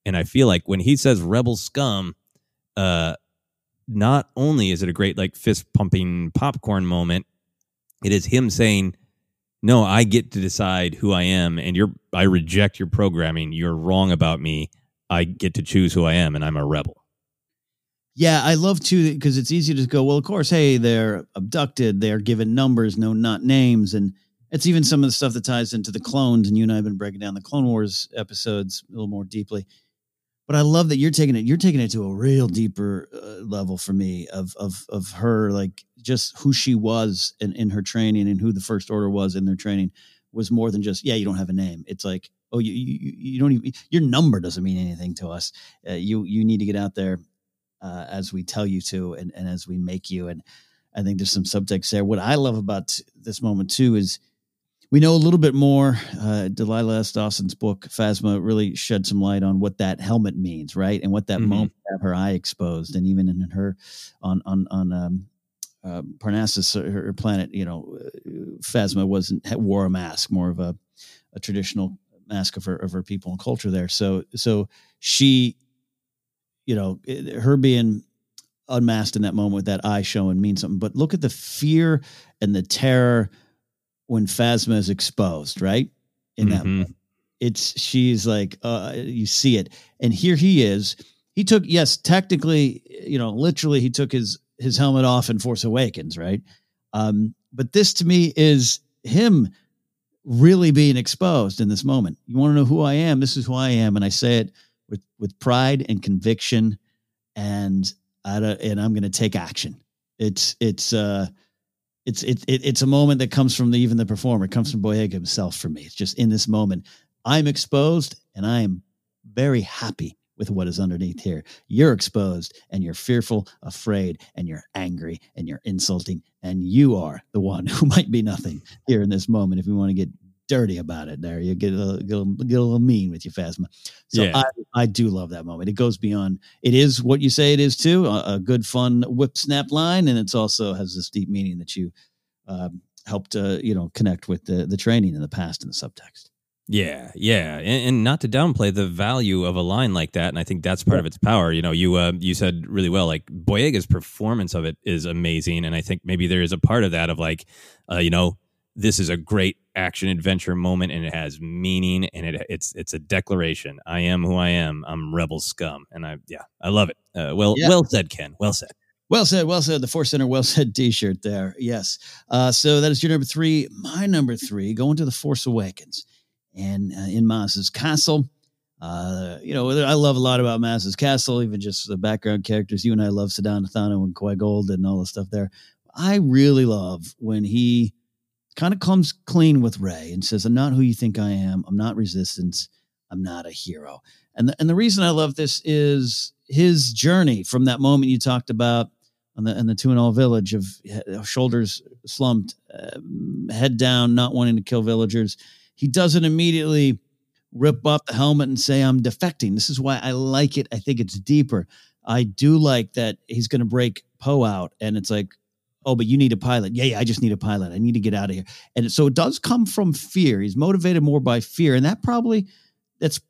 And I feel like when he says rebel scum, uh, not only is it a great like fist pumping popcorn moment, it is him saying, "No, I get to decide who I am, and you're I reject your programming. You're wrong about me. I get to choose who I am and I'm a rebel. Yeah, I love to because it's easy to go, well, of course, hey, they're abducted, they're given numbers, no, not names. And it's even some of the stuff that ties into the clones. And you and I have been breaking down the Clone Wars episodes a little more deeply. but I love that you're taking it. You're taking it to a real deeper uh, level for me of of of her like just who she was in in her training and who the first order was in their training was more than just yeah you don't have a name. It's like oh you you, you don't even your number doesn't mean anything to us. Uh, you you need to get out there uh, as we tell you to and and as we make you and I think there's some subtext there. What I love about this moment too is we know a little bit more. Uh, Delilah S. Dawson's book, Phasma, really shed some light on what that helmet means, right? And what that mm-hmm. moment have her eye exposed, and even in her on on on um, uh, Parnassos, her, planet, you know, uh, Phasma wasn't wore a mask, more of a, a traditional mask of her of her people and culture there. So so she, you know, her being unmasked in that moment with that eye showing means something. But look at the fear and the terror when Phasma is exposed, right? In mm-hmm. that, it's she's like, uh, you see it, and here he is. He took yes, technically, you know, literally, he took his his helmet off in Force Awakens, right? Um, but this to me is him really being exposed in this moment. You want to know who I am? This is who I am, and I say it with with pride and conviction, and I don't, and I'm going to take action. It's it's uh it's it, it, it's a moment that comes from the, even the performer. It comes from Boyega himself for me. It's just in this moment, I'm exposed and I am very happy with what is underneath here. You're exposed and you're fearful, afraid, and you're angry and you're insulting, and you are the one who might be nothing here in this moment. If you want to get dirty about it, there you get a, little, get a, get a little mean with your Phasma. So yeah. I, I do love that moment. It goes beyond. It is what you say it is too. A, a good, fun whip snap line, and it's also has this deep meaning that you um, helped uh, you know connect with the the training in the past in the subtext. Yeah, yeah, and, and, not to downplay the value of a line like that, and I think that's part yeah. of its power. You know, you uh, you said really well. Like Boyega's performance of it is amazing, and I think maybe there is a part of that of like, uh, you know, this is a great action adventure moment, and it has meaning, and it it's it's a declaration. I am who I am. I'm rebel scum, and I yeah, I love it. Uh, well, yeah. well said, Ken. Well said. Well said, well said. The Force Center, well said T-shirt there. Yes. Uh, so that is your number three. My number three, going to the Force Awakens, and uh, in Maz's castle. Uh, you know, I love a lot about Maz's castle, even just the background characters. You and I love Sidon Ithano and Quiggold and all the stuff there. I really love when he kind of comes clean with Rey and says, "I'm not who you think I am. I'm not Resistance. I'm not a hero." And the, and the reason I love this is his journey from that moment you talked about on the in the all village of shoulders slumped, uh, head down, not wanting to kill villagers. He doesn't immediately rip off the helmet and say, "I'm defecting." This is why I like it. I think it's deeper. I do like that he's going to break Poe out, and it's like, oh, but you need a pilot. Yeah, yeah, I just need a pilot. I need to get out of here. And so it does come from fear. He's motivated more by fear, and that probably that's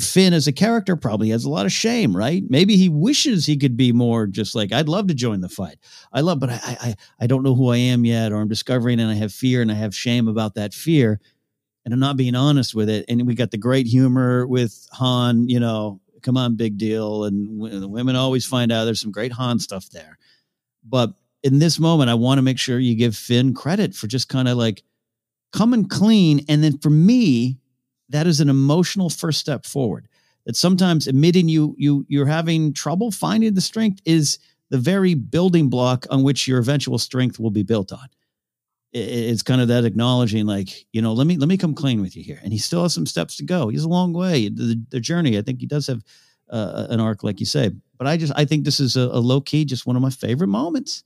Finn as a character probably has a lot of shame, right? Maybe he wishes he could be more just like I'd love to join the fight. I love, but I I I don't know who I am yet, or I'm discovering, and I have fear, and I have shame about that fear, and I'm not being honest with it. And we got the great humor with Han, you know, come on, big deal, and the women always find out there's some great Han stuff there, but in this moment, I want to make sure you give Finn credit for just kind of like coming clean, and then for me that is an emotional first step forward. That sometimes admitting you you you're having trouble finding the strength is the very building block on which your eventual strength will be built on. It's kind of that acknowledging, like you know, let me let me come clean with you here. And he still has some steps to go. He's a long way. The, the journey. I think he does have uh, an arc, like you say. But I just I think this is a, a low key, just one of my favorite moments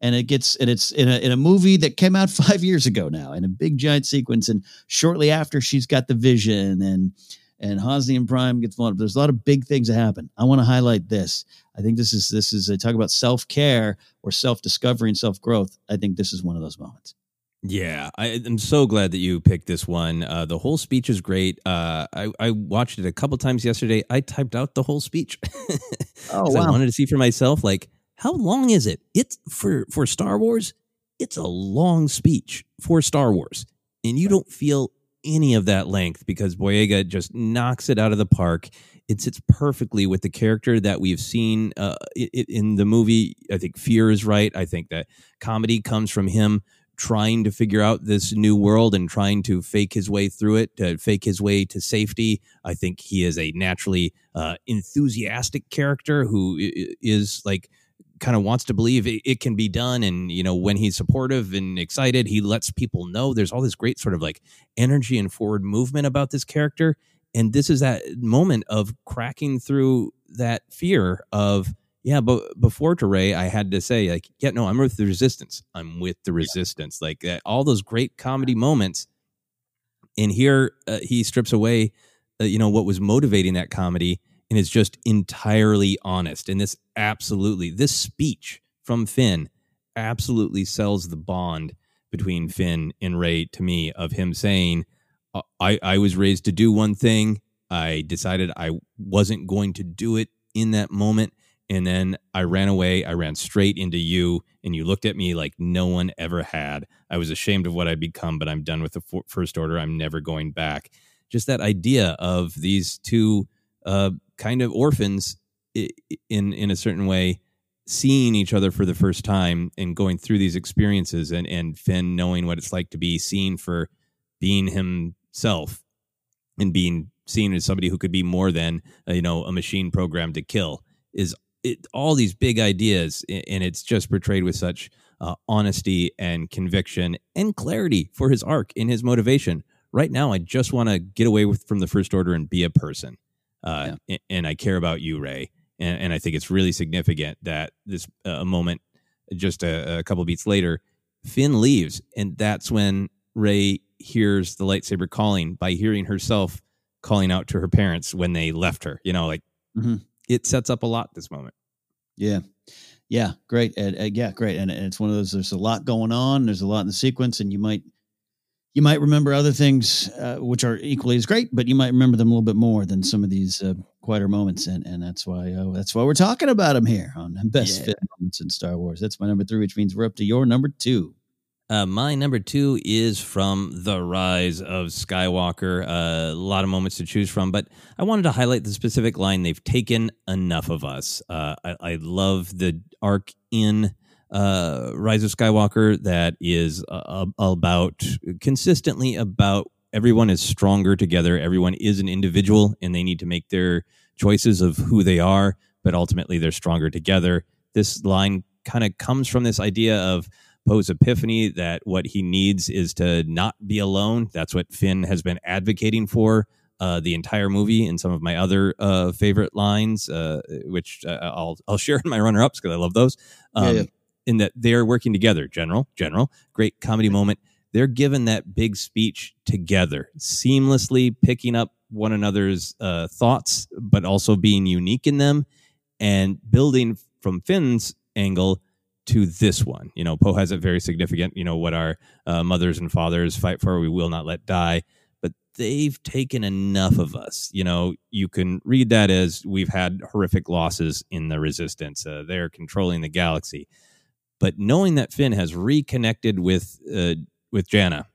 and it gets and it's in a in a movie that came out five years ago now in a big giant sequence and shortly after she's got the vision and and Hosnian Prime gets blown up. There's a lot of big things that happen. I want to highlight this. I think this is this is a talk about self care or self discovery and self growth. I think this is one of those moments. Yeah, I, am so glad that you picked this one. Uh, the whole speech is great. Uh, I, I, watched it a couple times yesterday. I typed out the whole speech. oh, wow. I wanted to see for myself, like how long is it? It's for for Star Wars. It's a long speech for Star Wars, and you don't feel any of that length because Boyega just knocks it out of the park. It sits perfectly with the character that we've seen uh, in the movie. I think Fear is right. I think that comedy comes from him trying to figure out this new world and trying to fake his way through it, to fake his way to safety. I think he is a naturally uh, enthusiastic character who is like kind of wants to believe it, it, can be done and you know when he's supportive and excited he lets people know there's all this great sort of like energy and forward movement about this character and this is that moment of cracking through that fear of yeah but before Teray, i had to say like yeah no i'm with the resistance. I'm with the resistance. Yeah. like uh, all those great comedy moments and here uh, he strips away uh, you know what was motivating that comedy and is just entirely honest. And this absolutely, this speech from Finn absolutely sells the bond between Finn and Rey to me of him saying, I, I was raised to do one thing. I decided I wasn't going to do it in that moment. And then I ran away. I ran straight into you, and you looked at me like no one ever had. I was ashamed of what I'd become, but I'm done with the First Order. I'm never going back. Just that idea of these two uh, kind of orphans in in a certain way seeing each other for the first time and going through these experiences and and Finn knowing what it's like to be seen for being himself and being seen as somebody who could be more than uh, you know a machine programmed to kill is it, all these big ideas and it's just portrayed with such uh, honesty and conviction and clarity for his arc in his motivation. Right now i just want to get away with from the first order and be a person uh, yeah. and I care about you, Rey. And, and, I think it's really significant that this uh, a moment, just a, a couple beats later, Finn leaves, and that's when Rey hears the lightsaber calling by hearing herself calling out to her parents when they left her. You know, like mm-hmm. it sets up a lot this moment. Yeah. Yeah, great. Uh, yeah, great. And it's one of those. There's a lot going on. There's a lot in the sequence, and you might you might remember other things uh, which are equally as great, but you might remember them a little bit more than some of these uh, quieter moments, and and that's why uh, that's why we're talking about them here on best yeah. fit moments in Star Wars. That's my number three, which means we're up to your number two. Uh, my number two is from The Rise of Skywalker. Uh, a lot of moments to choose from, but I wanted to highlight the specific line they've taken enough of us. Uh, I, I, love the arc in uh, Rise of Skywalker that is uh, about consistently about everyone is stronger together. Everyone is an individual and they need to make their choices of who they are, but ultimately they're stronger together. This line kind of comes from this idea of Poe's epiphany that what he needs is to not be alone. That's what Finn has been advocating for uh, the entire movie and some of my other uh, favorite lines, uh, which uh, I'll I'll share in my runner ups because I love those. Um, yeah, yeah in that they're working together. General, General, great comedy moment. They're given that big speech together, seamlessly picking up one another's uh, thoughts, but also being unique in them and building from Finn's angle to this one. You know, Poe has a very significant, you know, what our uh, mothers and fathers fight for, we will not let die. But they've taken enough of us. You know, you can read that as we've had horrific losses in the resistance. Uh, they're controlling the galaxy. But knowing that Finn has reconnected with uh, with Jannah,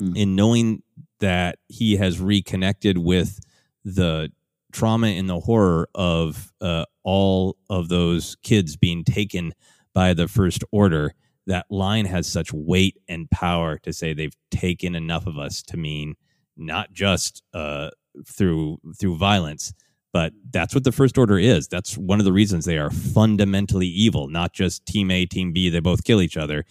mm. and knowing that he has reconnected with the trauma and the horror of uh, all of those kids being taken by the First Order, that line has such weight and power to say they've taken enough of us to mean not just uh, through through violence, but that's what the First Order is. That's one of the reasons they are fundamentally evil, not just Team A, Team B, they both kill each other.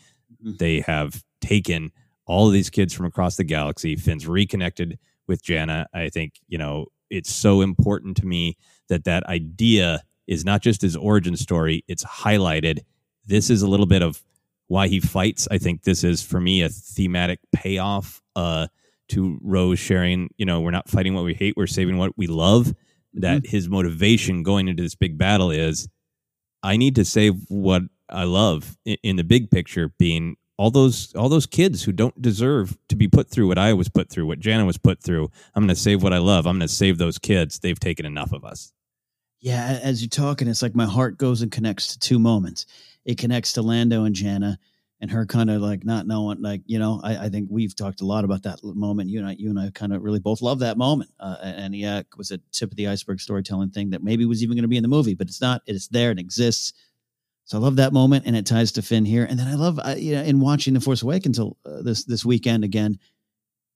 Mm-hmm. They have taken all of these kids from across the galaxy. Finn's reconnected with Jannah. I think, you know, it's so important to me that that idea is not just his origin story, it's highlighted. This is a little bit of why he fights. I think this is, for me, a thematic payoff uh, to Rose sharing, you know, we're not fighting what we hate, we're saving what we love that mm-hmm. his motivation going into this big battle is I need to save what I love in, the big picture being all those all those kids who don't deserve to be put through what I was put through, what Jannah was put through. I'm going to save what I love. I'm going to save those kids. They've taken enough of us. Yeah, as you're talking, it's like my heart goes and connects to two moments. It connects to Lando and Jannah, and her kind of like not knowing, like you know, I, I, think we've talked a lot about that moment. You and I, you and I kind of really both love that moment. Uh, and yeah, it was a tip of the iceberg storytelling thing that maybe was even going to be in the movie, but it's not. It's there and exists. So I love that moment, and it ties to Finn here. And then I love, you know, in watching The Force Awakens uh, this this weekend again,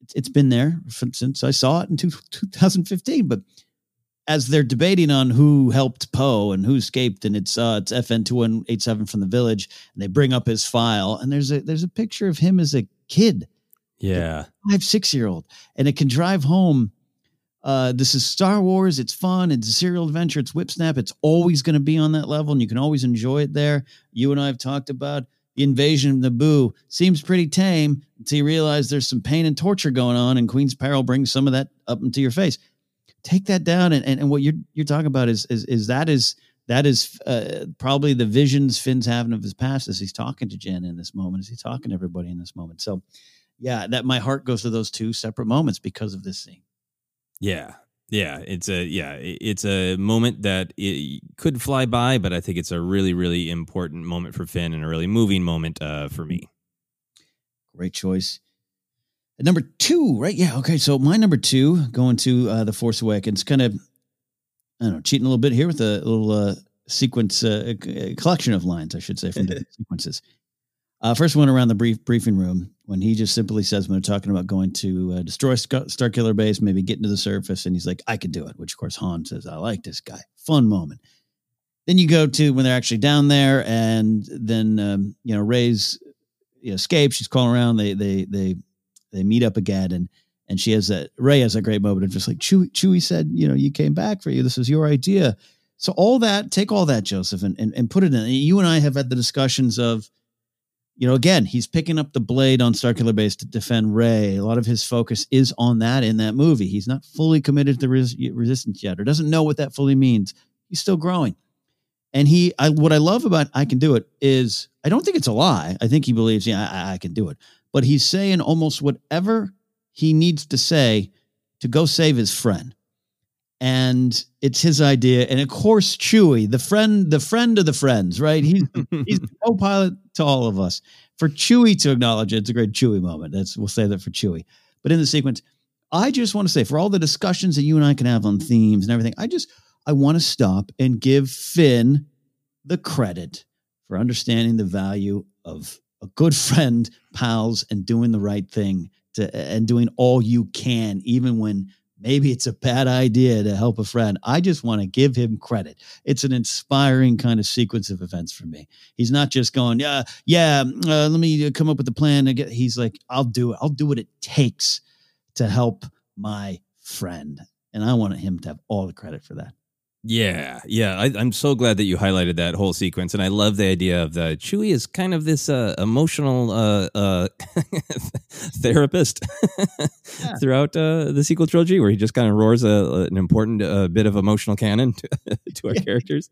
it's, it's been there since I saw it in two, 2015. But as they're debating on who helped Poe and who escaped, and it's uh, it's FN two one eight seven from the village, and they bring up his file, and there's a there's a picture of him as a kid, Yeah. five six year old, and it can drive home. Uh, this is Star Wars. It's fun. It's a serial adventure. It's whip snap. It's always going to be on that level, and you can always enjoy it there. You and I have talked about the invasion of Naboo. Seems pretty tame until you realize there's some pain and torture going on, and Queen's Peril brings some of that up into your face. Take that down, and, and, and what you're you're talking about is is is that is that is uh, probably the visions Finn's having of his past as he's talking to Jen in this moment, as he's talking to everybody in this moment. So, yeah, that my heart goes to those two separate moments because of this scene. Yeah. Yeah, it's a yeah, it's a moment that it could fly by, but I think it's a really really important moment for Finn and a really moving moment uh, for me. Great choice. Number two, right? Yeah. Okay. So my number two, going to uh, the Force Awakens, kind of, I don't know, cheating a little bit here with a little uh, sequence, uh, c- collection of lines, I should say, from different sequences. Uh, first one around the brief briefing room when he just simply says, when they're talking about going to uh, destroy Star- Starkiller Base, maybe getting to the surface, and he's like, I can do it, which of course Han says, I like this guy. Fun moment. Then you go to when they're actually down there, and then um, you know Rey's you know, escapes. She's calling around. They they they they meet up again, and and she has that Rey has a great moment of just like. Chewie said, you know, you came back for you. This was your idea. So all that, take all that, Joseph, and and, and put it in. You and I have had the discussions of, you know, again, he's picking up the blade on Starkiller Base to defend Rey. A lot of his focus is on that in that movie. He's not fully committed to the res- resistance yet, or doesn't know what that fully means. He's still growing. And he, I, what I love about I can do it is I don't think it's a lie. I think he believes, yeah, I, I can do it. But he's saying almost whatever he needs to say to go save his friend. And it's his idea. And of course, Chewie, the friend, the friend of the friends, right? He's he's the co-pilot to all of us. For Chewie to acknowledge it, it's a great Chewie moment. That's we'll say that for Chewie. But in the sequence, I just want to say for all the discussions that you and I can have on themes and everything, I just I want to stop and give Finn the credit for understanding the value of a good friend, pals, and doing the right thing to and doing all you can, even when maybe it's a bad idea to help a friend. I just want to give him credit. It's an inspiring kind of sequence of events for me. He's not just going, yeah, yeah, uh, let me come up with a plan. He's like, I'll do it. I'll do what it takes to help my friend, and I want him to have all the credit for that. Yeah, yeah. I, I'm so glad that you highlighted that whole sequence, and I love the idea of the Chewie is kind of this uh, emotional uh, uh, therapist throughout uh, the sequel trilogy, where he just kind of roars a, an important uh, bit of emotional canon to, to our characters.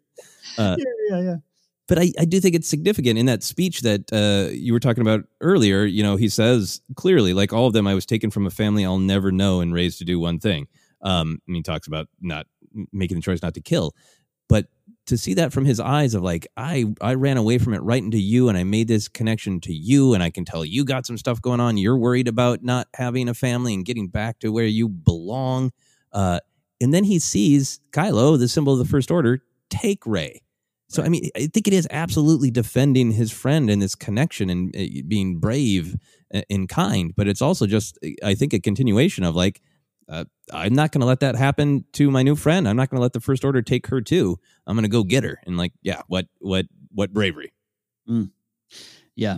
Uh, yeah, yeah, yeah. but I, I do think it's significant in that speech that uh, you were talking about earlier. You know, he says clearly, like all of them, I was taken from a family I'll never know and raised to do one thing. Um, I mean, he talks about not making the choice not to kill, but to see that from his eyes of like, I, I ran away from it right into you and I made this connection to you. And I can tell you got some stuff going on. You're worried about not having a family and getting back to where you belong. Uh, and then he sees Kylo, the symbol of the First Order, take Rey. So I mean, I think it is absolutely defending his friend and this connection and uh, being brave uh, and kind. But it's also just, I think, a continuation of like, uh, I'm not going to let that happen to my new friend. I'm not going to let the First Order take her too. I'm going to go get her. And like, yeah, what, what, what bravery? Yeah.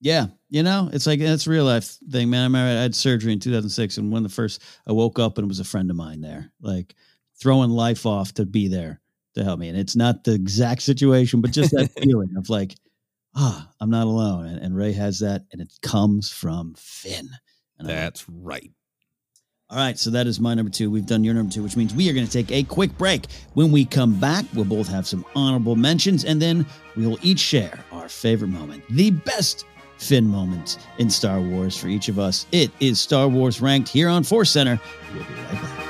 Yeah. You know, it's like, it's real life thing, man. I remember I had surgery in 2006 and when the first, I woke up and it was a friend of mine there, like throwing life off to be there to help me. And it's not the exact situation, but just that feeling of like, ah, I'm not alone. And, and Rey has that and it comes from Finn. And That's right. All right, so that is my number two. We've done your number two, which means we are going to take a quick break. When we come back, we'll both have some honorable mentions, and then we will each share our favorite moment, the best Finn moment in Star Wars for each of us. It is Star Wars Ranked here on Force Center. We'll be right back.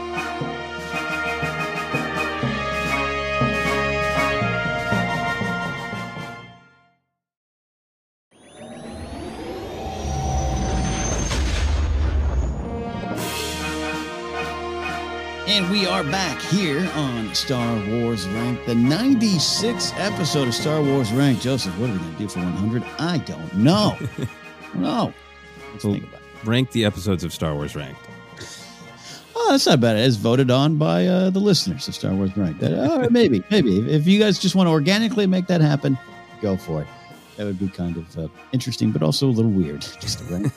Are back here on Star Wars Rank, the 96th episode of Star Wars Rank. Joseph, what are we going to do for 100? I don't know. no. Let's Well, think about it. Rank the episodes of Star Wars Ranked. Oh, that's not bad. It's voted on by uh, the listeners of Star Wars Ranked. Uh, maybe, maybe if you guys just want to organically make that happen, go for it. That would be kind of uh, interesting, but also a little weird. Just to rank.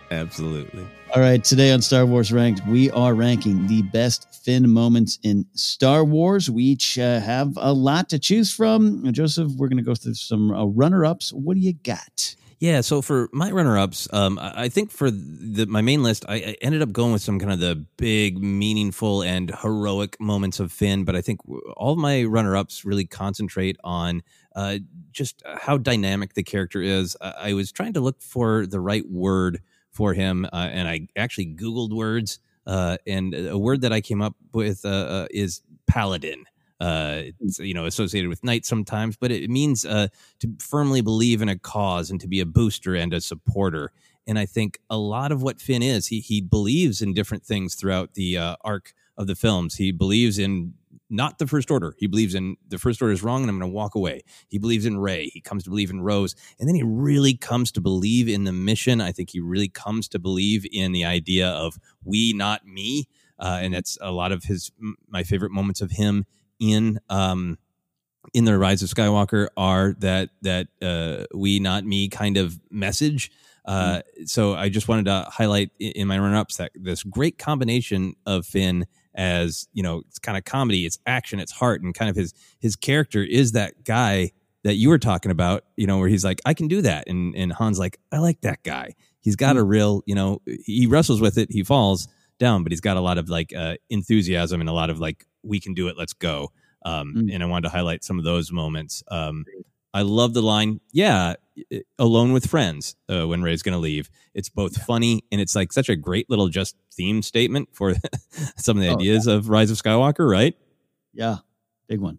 Absolutely. All right, today on Star Wars Ranked, we are ranking the best Finn moments in Star Wars. We each uh, have a lot to choose from. Joseph, we're going to go through some uh, runner-ups. What do you got? Yeah, so for my runner-ups, um, I think for the, my main list, I, I ended up going with some kind of the big, meaningful, and heroic moments of Finn. But I think all my runner-ups really concentrate on uh, just how dynamic the character is. I, I was trying to look for the right word for him, uh, and I actually Googled words, uh, and a word that I came up with uh, uh, is paladin. Uh, it's you know associated with knight sometimes, but it means uh, to firmly believe in a cause and to be a booster and a supporter. And I think a lot of what Finn is, he he believes in different things throughout the uh, arc of the films. He believes in not the first order. He believes in the first order is wrong and I'm going to walk away. He believes in Rey. He comes to believe in Rose. And then he really comes to believe in the mission. I think he really comes to believe in the idea of we, not me. Uh, and that's a lot of his, my favorite moments of him in, um, in the Rise of Skywalker are that, that, uh, we, not me kind of message. Uh, so I just wanted to highlight in my run ups that this great combination of Finn as you know it's kind of comedy it's action it's heart and kind of his his character is that guy that you were talking about you know where he's like i can do that. And and han's like i like that guy. He's got a real you know he wrestles with it he falls down but he's got a lot of like uh enthusiasm and a lot of like we can do it let's go. Um and i wanted to highlight some of those moments. Um i love the line yeah alone with friends uh, when rey's gonna leave. It's both funny and it's like such a great little just theme statement for some of the Oh, ideas of rise of skywalker right? Yeah, big one.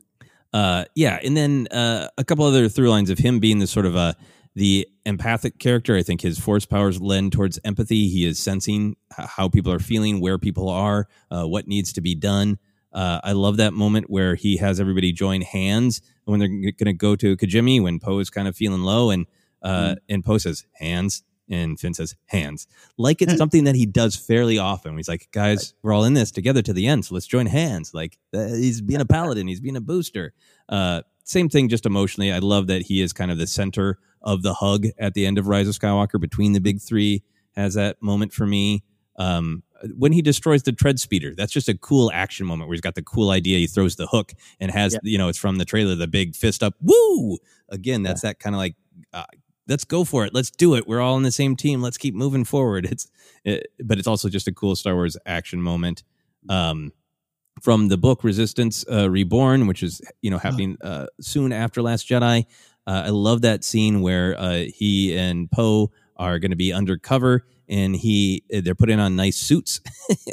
uh yeah and then uh a couple other through lines of him being the sort of a the empathic character. I think his force powers lend towards empathy. He is sensing how people are feeling where people are uh, what needs to be done uh, I love that moment where he has everybody join hands when they're going to go to Kijimi when Poe is kind of feeling low and uh, and Poe says hands and Finn says hands like it's something that he does fairly often. He's like, guys, we're all in this together to the end, so let's join hands. Like uh, he's being a paladin, he's being a booster. Uh, same thing, just emotionally. I love that he is kind of the center of the hug at the end of Rise of Skywalker between the big three. Has that moment for me. Um, when he destroys the tread speeder, that's just a cool action moment where he's got the cool idea. He throws the hook and has, Yeah. you know, it's from the trailer, the big fist up. Woo! Again, that's that kind of like, uh, let's go for it. Let's do it. We're all on the same team. Let's keep moving forward. It's, it, but it's also just a cool Star Wars action moment. Um, from the book Resistance uh, Reborn, which is you know happening uh, soon after Last Jedi. Uh, I love that scene where uh, he and Poe are going to be undercover, and he they're putting on nice suits,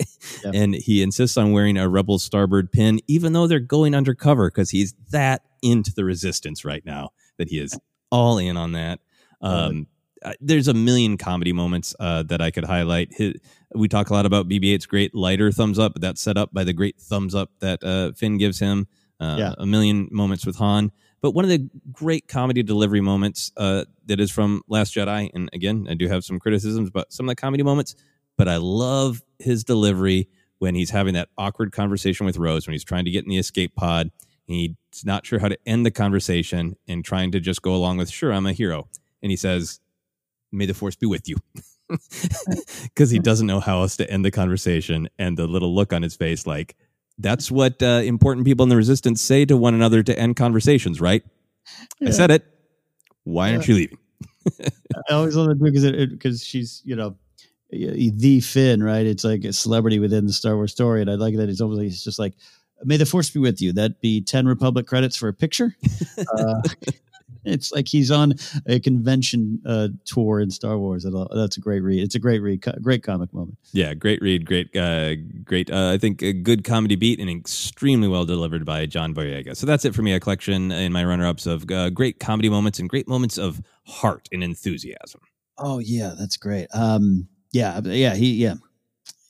and he insists on wearing a Rebel Starbird pin, even though they're going undercover because he's that into the Resistance right now that he is all in on that. Um, uh, there's a million comedy moments uh, that I could highlight. Hi we talk a lot about BB-8's great lighter thumbs up, but that's set up by the great thumbs up that uh, Finn gives him. Uh, Yeah. A million moments with Han. But one of the great comedy delivery moments uh, that is from Last Jedi, and again, I do have some criticisms about some of the comedy moments, but I love his delivery when he's having that awkward conversation with Rose, when he's trying to get in the escape pod. And he's not sure how to end the conversation and trying to just go along with, sure, I'm a hero. And he says, May the force be with you. Because he doesn't know how else to end the conversation. And the little look on his face, like, that's what uh, important people in the resistance say to one another to end conversations, right? I said it. Why aren't you leaving? I always love that because it because she's you know the Finn, right? It's like a celebrity within the Star Wars story, and I like that it's almost like it's just like, "May the Force be with you." That'd be ten Republic credits for a picture. uh, it's like he's on a convention uh, tour in Star Wars. That's a great read. It's a great read, great comic moment. Yeah, great read, great, uh, great. Uh, I think a good comedy beat and extremely well delivered by John Boyega. So that's it for me. A collection in my runner-ups of uh, great comedy moments and great moments of heart and enthusiasm. Oh yeah, that's great. Um, yeah, yeah, he yeah,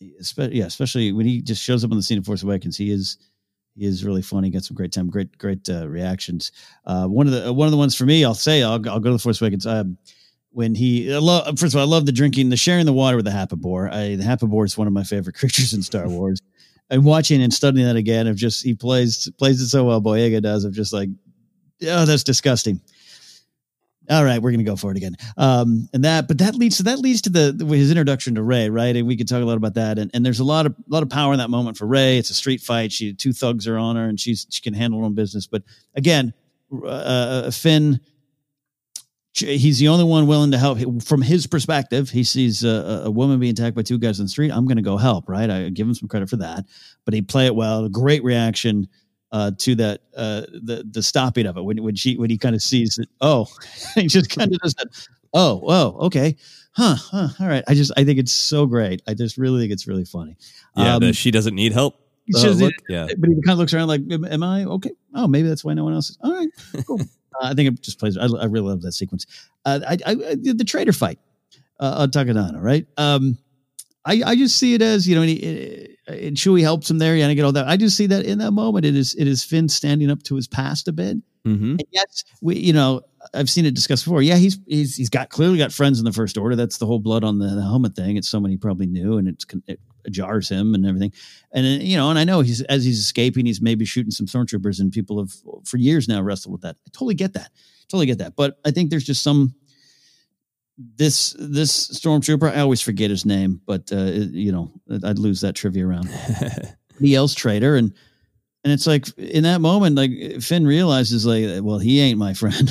yeah, especially when he just shows up on the scene of Force Awakens, he is he is really funny. Got some great time, great great uh, reactions. Uh, one of the one of the ones for me, I'll say, I'll I'll go to the Force Awakens. Um, when he I love, first of all, I love the drinking, the sharing the water with the Happabore. I, the Happabore is one of my favorite creatures in Star Wars. and watching and studying that again, of just he plays plays it so well. Boyega does of just like, oh, that's disgusting. All right, we're gonna go for it again. Um, and that, but that leads to that leads to the, the his introduction to Rey, right? And we could talk a lot about that. And and there's a lot of a lot of power in that moment for Rey. It's a street fight. She two thugs are on her, and she's she can handle her own business. But again, uh, uh Finn he's the only one willing to help from his perspective he sees a, a, woman being attacked by two guys on the street i'm going to go help right i give him some credit for that but he play it well great reaction uh, to that uh, the the stopping of it when when she when he kind of sees it. Oh, he just kind of does that. Oh, oh, okay, huh, huh, all right. I just I think it's so great. I just really think it's really funny. Yeah, um, she doesn't need help. Uh, look, yeah, but he kind of looks around like, am, am, I okay? Oh, maybe that's why no one else is. All right, cool. uh, I think it just plays. I, I really love that sequence. Uh, I, I, the traitor fight uh, on Takodana, right? Um, I, I just see it as you know, and, he, and Chewie helps him there. Yeah, I get all that. I just see that in that moment, it is it is Finn standing up to his past a bit. Mm-hmm. And yes, we you know I've seen it discussed before. Yeah, he's he's he's got clearly got friends in the First Order. That's the whole blood on the, the helmet thing. It's someone he probably knew, and it's it jars him and everything. And then, you know, and I know he's as he's escaping, he's maybe shooting some stormtroopers, and people have for years now wrestled with that. I totally get that, totally get that. But I think there's just some this this stormtrooper i always forget his name but uh you know i'd lose that trivia round. He yells traitor and and it's like in that moment like finn realizes like well he ain't my friend.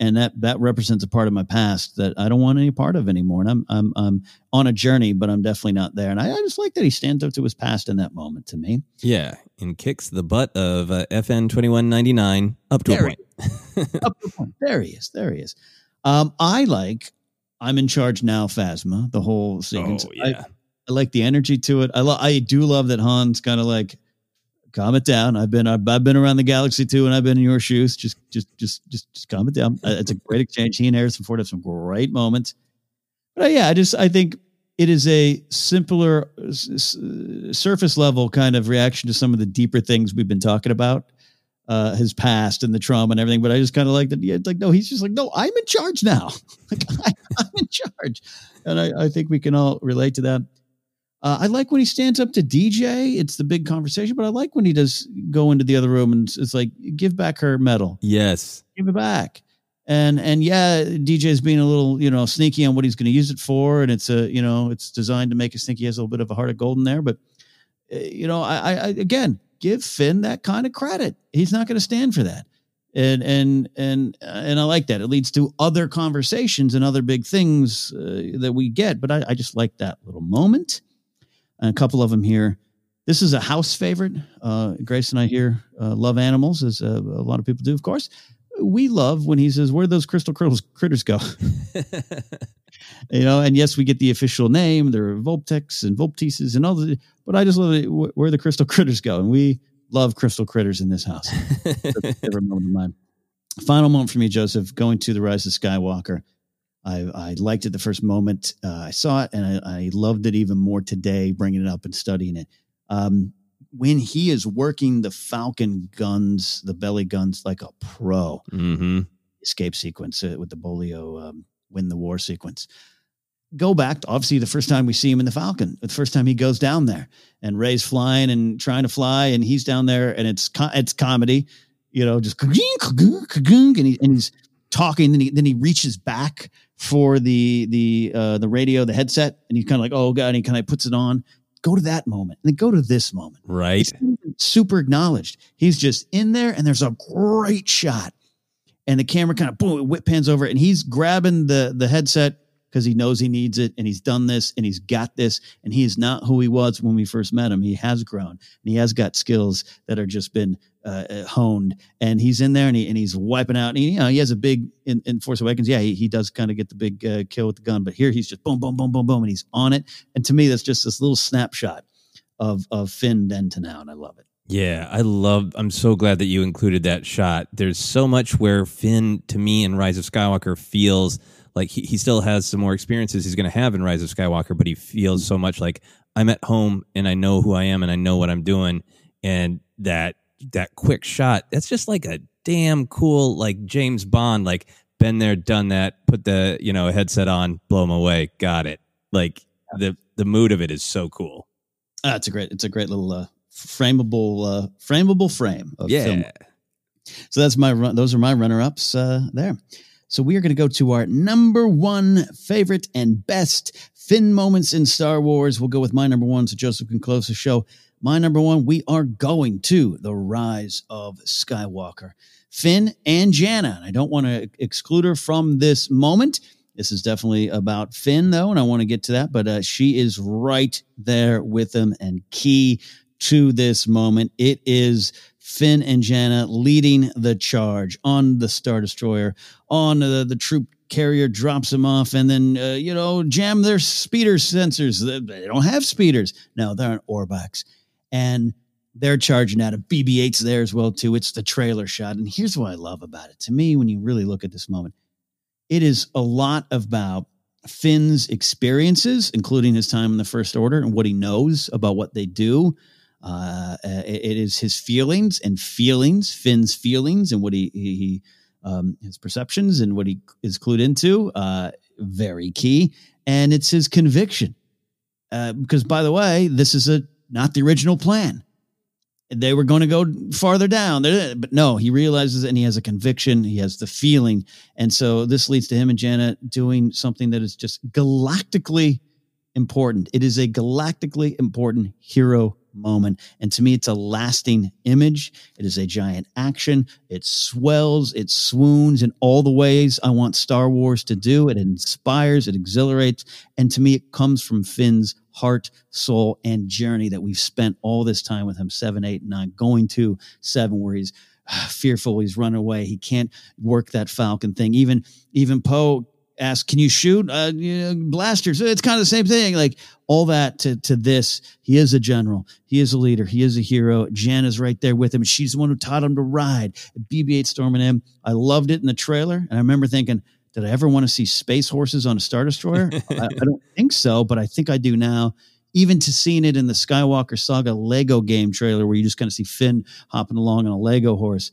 And that that represents a part of my past that i don't want any part of anymore. And i'm i'm i'm on a journey but i'm definitely not there. And i, I just like that he stands up to his past in that moment to me. Yeah and kicks the butt of uh, fn 2199 up to there a point. up to a point. There he is. There he is um, I like I'm in charge now, Phasma, the whole sequence. Oh, yeah. I, I like the energy to it. I lo- I do love that Han's kind of like, calm it down. I've been I've, I've, been around the galaxy too, and I've been in your shoes. Just just just just just calm it down. Uh, it's a great exchange. He and Harrison Ford have some great moments. But uh, yeah, I just I think it is a simpler s- surface level kind of reaction to some of the deeper things we've been talking about uh, his past and the trauma and everything. But I just kind of like that. Yeah, like, no, he's just like, no, I'm in charge now. like, I, am in charge. And I, I, think we can all relate to that. Uh, I like when he stands up to DJ. It's the big conversation, but I like when he does go into the other room and it's like, give back her medal. Yes. Give it back. And, and yeah, DJ's being a little, you know, sneaky on what he's going to use it for. And it's a, you know, it's designed to make us think he has a little bit of a heart of gold in there. But, uh, you know, I, I, again, give Finn that kind of credit. He's not going to stand for that. And and and and I like that. It leads to other conversations and other big things uh, that we get. But I, I, just like that little moment. And a couple of them here. This is a house favorite. Uh, Grace and I here uh, love animals, as uh, a lot of people do, of course. We love when he says, "Where those crystal critters go?" you know, and yes, we get the official name. There are Vulptex and Vulptices and all the, but I just love it, where the crystal critters go. And we love crystal critters in this house. favorite moment of mine. Final moment for me, Joseph, going to the Rise of Skywalker. I, I liked it the first moment uh, I saw it, and I, I, loved it even more today, bringing it up and studying it. Um, when he is working the Falcon guns, the belly guns, like a pro, mm-hmm. escape sequence uh, with the Bolio um, win the war sequence. Go back to obviously the first time we see him in the Falcon, the first time he goes down there and Rey's flying and trying to fly, and he's down there, and it's it's comedy, you know, just and, he, and he's talking, and he then he reaches back for the the uh, the radio, the headset, and he's kind of like, oh god, and he kind of puts it on. Go to that moment, and then go to this moment. Right, super acknowledged. He's just in there, and there's a great shot and the camera kind of boom, whip pans over, and he's grabbing the the headset because he knows he needs it, and he's done this, and he's got this, and he is not who he was when we first met him. He has grown, and he has got skills that are just been uh, uh, honed, and he's in there, and he and he's wiping out. And he, you know, he has a big in, in Force Awakens. Yeah, he, he does kind of get the big uh, kill with the gun, but here he's just boom, boom, boom, boom, boom, and he's on it. And to me, that's just this little snapshot of of Finn then to now, and I love it. Yeah, I love. I'm so glad that you included that shot. There's so much where Finn, to me, in Rise of Skywalker, feels like he, he still has some more experiences he's going to have in Rise of Skywalker, but he feels so much like I'm at home and I know who I am and I know what I'm doing. And that that quick shot, that's just like a damn cool, like James Bond, like been there, done that. Put the you know headset on, blow them away. Got it. Like the the mood of it is so cool. Ah, it's a great, it's a great little uh, frameable, uh, frameable frame of Yeah. film. So that's my run. Those are my runner ups uh, there. So we are going to go to our number one favorite and best Finn moments in Star Wars. We'll go with my number one, so Joseph can close the show. My number one, we are going to the rise of Skywalker. Finn and Jannah. And I don't want to exclude her from this moment. This is definitely about Finn, though, and I want to get to that. But uh, she is right there with him and key to this moment. It is Finn and Jannah leading the charge on the Star Destroyer, on the, the troop carrier drops them off, and then, uh, you know, jam their speeder sensors. They don't have speeders. No, they're on Orbaks. And they're charging out of BB 8's there as well, too. It's the trailer shot. And here's what I love about it. To me, when you really look at this moment, it is a lot about Finn's experiences, including his time in the First Order and what he knows about what they do. Uh, it, it is his feelings and feelings, Finn's feelings, and what he, he, um, his perceptions and what he is clued into. Uh, very key, and it's his conviction. Uh, because, by the way, this is a not the original plan. They were going to go farther down, but no, he realizes and he has a conviction. He has the feeling, and so this leads to him and Janet doing something that is just galactically important. It is a galactically important hero moment. And to me, it's a lasting image. It is a giant action. It swells, it swoons in all the ways I want Star Wars to do. It inspires, it exhilarates. And to me, it comes from Finn's heart, soul, and journey that we've spent all this time with him seven, eight, nine, going to seven, where he's fearful, he's run away, he can't work that Falcon thing. Even, even Poe ask, "Can you shoot uh, you know, blasters?" It's kind of the same thing. Like all that to to this. He is a general. He is a leader. He is a hero. Jan is right there with him. She's the one who taught him to ride. BB-8 storming him. I loved it in the trailer, and I remember thinking, "Did I ever want to see space horses on a star destroyer?" I, I don't think so, but I think I do now. Even to seeing it in the Skywalker Saga Lego game trailer, where you just kind of see Finn hopping along on a Lego horse.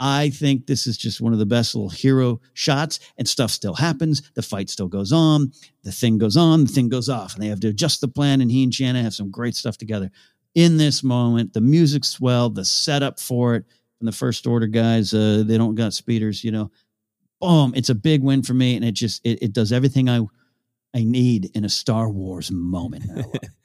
I think this is just one of the best little hero shots, and stuff still happens. The fight still goes on. The thing goes on. The thing goes off, and they have to adjust the plan. And he and Shanna have some great stuff together. In this moment, the music's swell, the setup for it from the First Order guys. Uh, they don't got speeders, you know. Boom! It's a big win for me, and it just it, it does everything I I need in a Star Wars moment.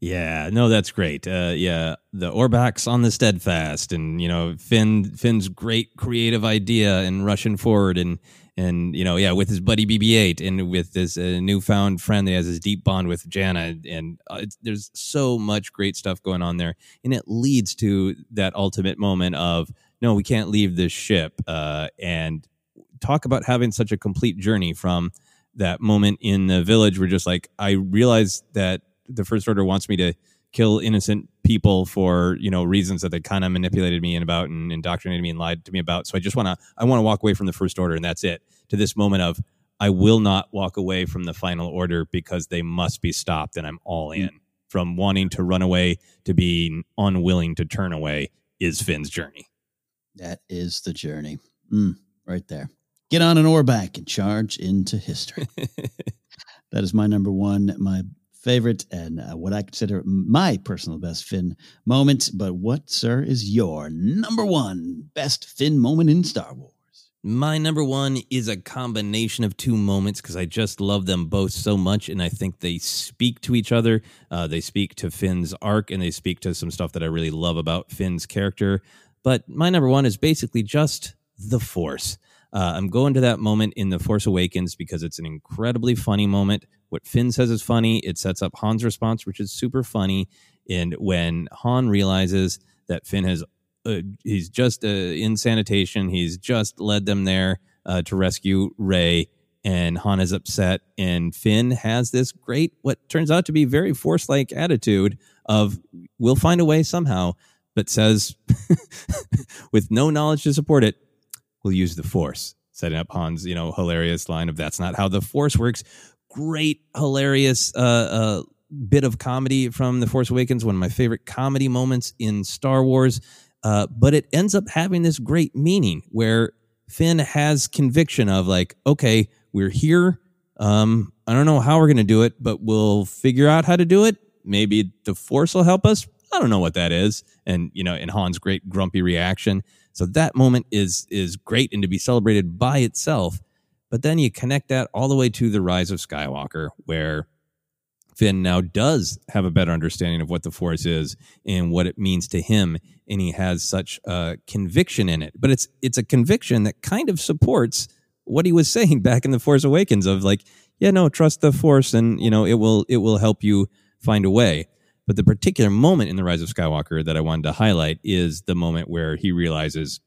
Yeah, no, that's great. Uh, yeah, the Orbaks on the steadfast, and you know Finn Finn's great creative idea and rushing forward, and and you know yeah with his buddy BB-8 and with this uh, newfound friend that has this deep bond with Jannah, and uh, there's so much great stuff going on there, and it leads to that ultimate moment of no, we can't leave this ship, uh, and talk about having such a complete journey from that moment in the village where just like I realized that the first order wants me to kill innocent people for you know reasons that they kind of manipulated me and about and indoctrinated me and lied to me about so i just want to i want to walk away from the first order and that's it to this moment of i will not walk away from the final order because they must be stopped and i'm all in from wanting to run away to being unwilling to turn away is finn's journey That is the journey. Mm, right there. Get on an orbak and charge into history. that is my number one, my favorite, and uh, what I consider my personal best Finn moment. But what, sir, is your number one best Finn moment in Star Wars? My number one is a combination of two moments because I just love them both so much, and I think they speak to each other. Uh, they speak to Finn's arc, and they speak to some stuff that I really love about Finn's character. But my number one is basically just the Force. Uh, I'm going to that moment in The Force Awakens because it's an incredibly funny moment. What Finn says is funny. It sets up Han's response, which is super funny. And when Han realizes that Finn has, uh, he's just uh, in sanitation, he's just led them there uh, to rescue Rey, and Han is upset. And Finn has this great, what turns out to be very Force like attitude of, we'll find a way somehow, but says, with no knowledge to support it, we'll use the force setting up han's you know hilarious line of that's not how the force works great hilarious uh, uh, bit of comedy from the force awakens one of my favorite comedy moments in star wars uh, but it ends up having this great meaning where Finn has conviction of like, okay, we're here. Um, I don't know how we're going to do it, but we'll figure out how to do it. Maybe the Force will help us. I don't know what that is. And you know, and Han's great grumpy reaction. So that moment is is great and to be celebrated by itself. But then you connect that all the way to the rise of Skywalker, where Finn now does have a better understanding of what the Force is and what it means to him, and he has such a conviction in it. But it's it's a conviction that kind of supports what he was saying back in the Force Awakens of like, yeah, no, trust the Force, and you know it will it will help you find a way. But the particular moment in the Rise of Skywalker that I wanted to highlight is the moment where he realizes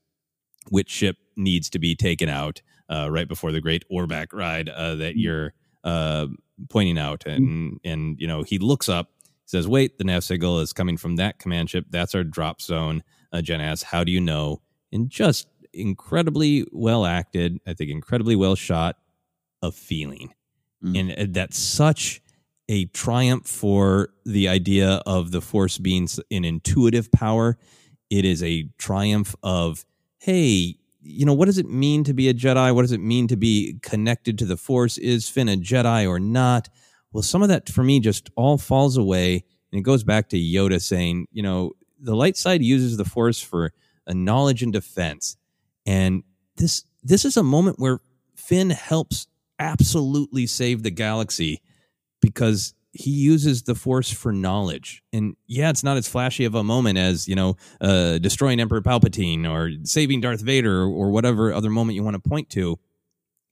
which ship needs to be taken out uh, right before the great Orbak ride uh, that you're uh, pointing out, and and you know he looks up, says, "Wait, the nav signal is coming from that command ship. That's our drop zone." Uh, Jen asks, "How do you know?" And just incredibly well acted, I think, incredibly well shot, a feeling, and uh, that's such a triumph for the idea of the force being an intuitive power. It is a triumph of, hey, you know, what does it mean to be a Jedi? What does it mean to be connected to the force? Is Finn a Jedi or not? Well, some of that for me just all falls away. And it goes back to Yoda saying, you know, the light side uses the force for a knowledge and defense. And this this is a moment where Finn helps absolutely save the galaxy because he uses the force for knowledge. And yeah, it's not as flashy of a moment as, you know, uh, destroying Emperor Palpatine or saving Darth Vader or, whatever other moment you want to point to.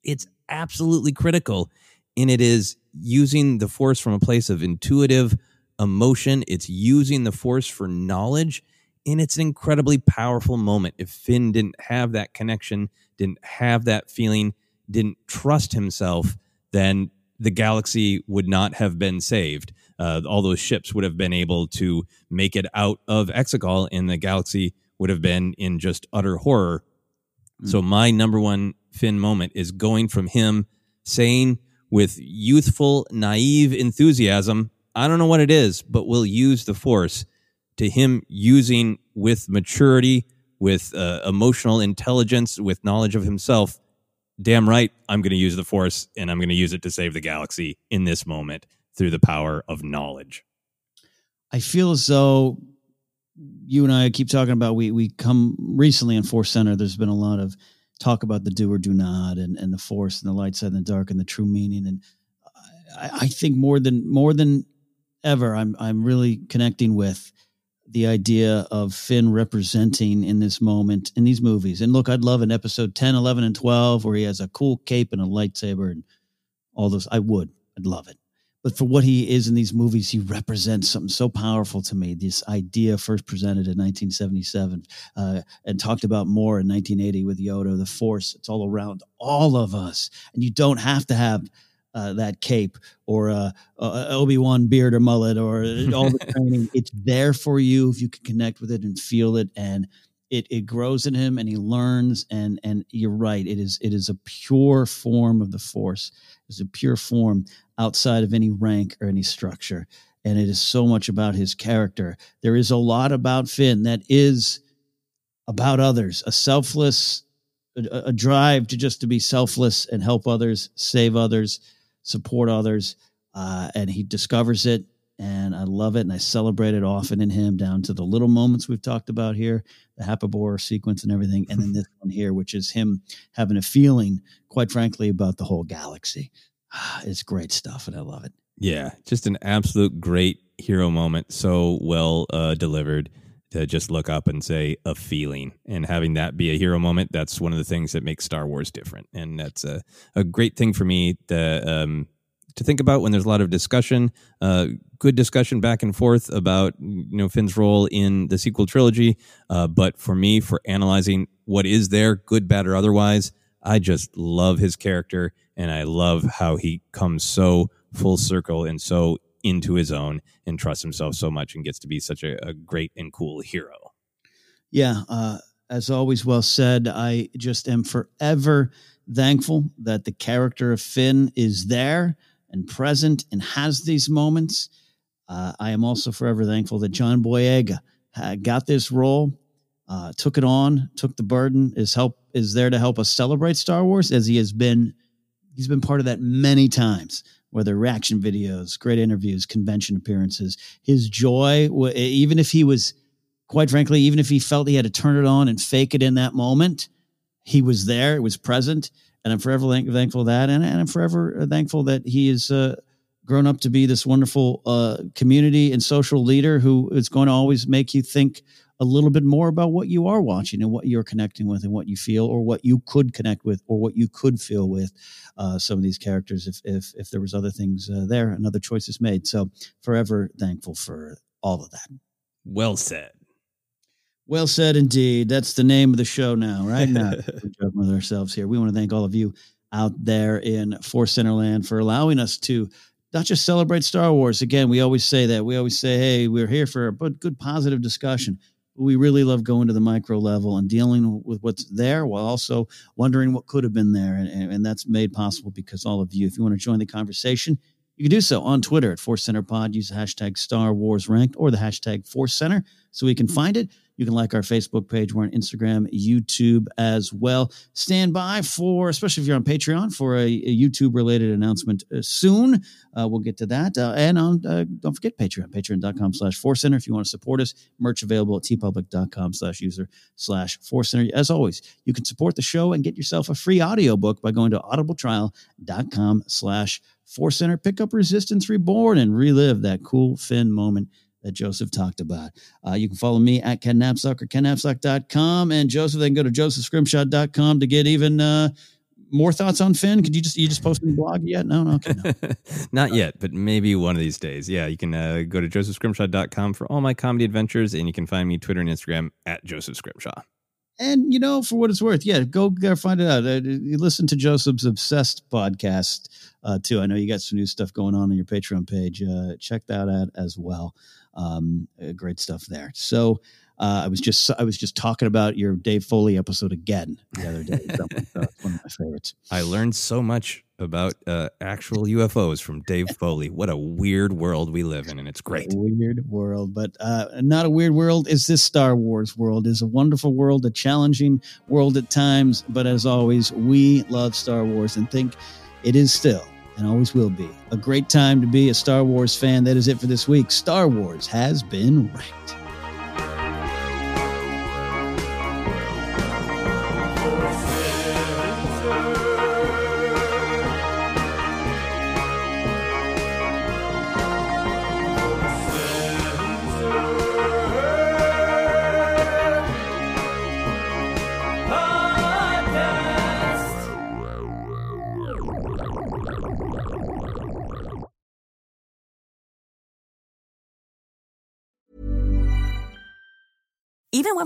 It's absolutely critical. And it is using the force from a place of intuitive emotion. It's using the force for knowledge. And it's an incredibly powerful moment. If Finn didn't have that connection, didn't have that feeling, didn't trust himself, then the galaxy would not have been saved. Uh, all those ships would have been able to make it out of Exegol, and the galaxy would have been in just utter horror. Mm. So, my number one Finn moment is going from him saying with youthful, naive enthusiasm, I don't know what it is, but we'll use the Force, to him using with maturity, with uh, emotional intelligence, with knowledge of himself damn right, I'm going to use the force and I'm going to use it to save the galaxy in this moment through the power of knowledge. I feel as though you and I keep talking about we we come recently in Force Center. There's been a lot of talk about the do or do not and, and the force and the light side and the dark and the true meaning. And I, I think more than more than ever, I'm I'm really connecting with the idea of Finn representing in this moment in these movies. And look, I'd love an episode 10, 11, and 12 where he has a cool cape and a lightsaber and all those. I would. I'd love it. But for what he is in these movies, he represents something so powerful to me. This idea first presented in 1977 uh, and talked about more in 1980 with Yoda, the Force. It's all around all of us. And you don't have to have uh, that cape or uh, uh, Obi Wan beard or mullet or all the training. It's there for you if you can connect with it and feel it, and it it grows in him, and he learns. And and you're right, it is it is a pure form of the Force. It's a pure form outside of any rank or any structure, and it is so much about his character. There is a lot about Finn that is about others, a selfless. A, a drive to just to be selfless and help others, save others, support others. Uh, and he discovers it. And I love it. And I celebrate it often in him down to the little moments we've talked about here, the Happabore sequence and everything. And then this one here, which is him having a feeling, quite frankly, about the whole galaxy. It's great stuff. And I love it. Yeah. Just an absolute great hero moment. So well uh, delivered to just look up and say a feeling. And having that be a hero moment that's one of the things that makes star wars different. And that's a, a great thing for me to, um, to think about when there's a lot of discussion uh, good discussion back and forth about you know finn's role in the sequel trilogy. Uh, but for me for analyzing what is there good bad or otherwise i just love his character and i love how he comes so full circle and so into his own and trusts himself so much and gets to be such a, a great and cool hero. Yeah, uh, as always, well said. I just am forever thankful that the character of Finn is there and present and has these moments. Uh, I am also forever thankful that John Boyega got this role. uh, took it on, took the burden, is help is there to help us celebrate Star Wars as he has been. He's been part of that many times, whether reaction videos, great interviews, convention appearances. His joy, even if he was, quite frankly, even if he felt he had to turn it on and fake it in that moment, he was there. It was present, and I'm forever thankful that, and, and I'm forever thankful that he is. Uh, grown up to be this wonderful uh, community and social leader who is going to always make you think a little bit more about what you are watching and what you're connecting with and what you feel or what you could connect with or what you could feel with uh, some of these characters if if if there was other things uh, there and other choices made. So forever thankful for all of that. Well said. Well said indeed. That's the name of the show now right? Now we're joking with ourselves here. We want to thank all of you out there in force Centerland for allowing us to not just celebrate Star Wars. Again, we always say that. We always say, hey, we're here for a good, positive discussion we really love going to the micro level and dealing with what's there while also wondering what could have been there. And, and that's made possible because all of you, if you want to join the conversation, you can do so on Twitter at Force Center Pod. Use the hashtag Star Wars Ranked or the hashtag Force Center so we can mm-hmm. find it. You can like our Facebook page. We're on Instagram, YouTube as well. Stand by for, especially if you're on Patreon, for a, a YouTube related announcement uh, soon. Uh, we'll get to that. Uh, and on, uh, don't forget Patreon, patreon.com slash Force Center. If you want to support us, merch available at teepublic.com slash user slash Force Center. As always, you can support the show and get yourself a free audiobook by going to audibletrial.com slash Force Center. Pick up Resistance Reborn and relive that cool Finn moment that Joseph talked about. Uh, you can follow me at Ken Napzok or kennapzok.com. And Joseph, they can go to josephscrimshaw.com to get even uh, more thoughts on Finn. Could you just, you just posted the blog yet? No, no, okay, no. Not yet, but maybe one of these days. Yeah, you can uh, go to josephscrimshaw.com for all my comedy adventures. And you can find me Twitter and Instagram at Joseph Scrimshaw. And you know, for what it's worth, yeah, go there, find it out. Uh, you listen to Joseph's Obsessed podcast uh, too. I know you got some new stuff going on on your Patreon page. Uh, check that out as well. Um, uh, great stuff there. So uh, I was just I was just talking about your Dave Foley episode again the other day. one of my favorites. I learned so much about uh, actual UFOs from Dave Foley. What a weird world we live in, and it's great. weird world, but uh, not a weird world. Is this Star Wars world? Is a wonderful world, a challenging world at times, but as always, we love Star Wars and think it is still and always will be. A great time to be a Star Wars fan. That is it for this week. Star Wars has been ranked.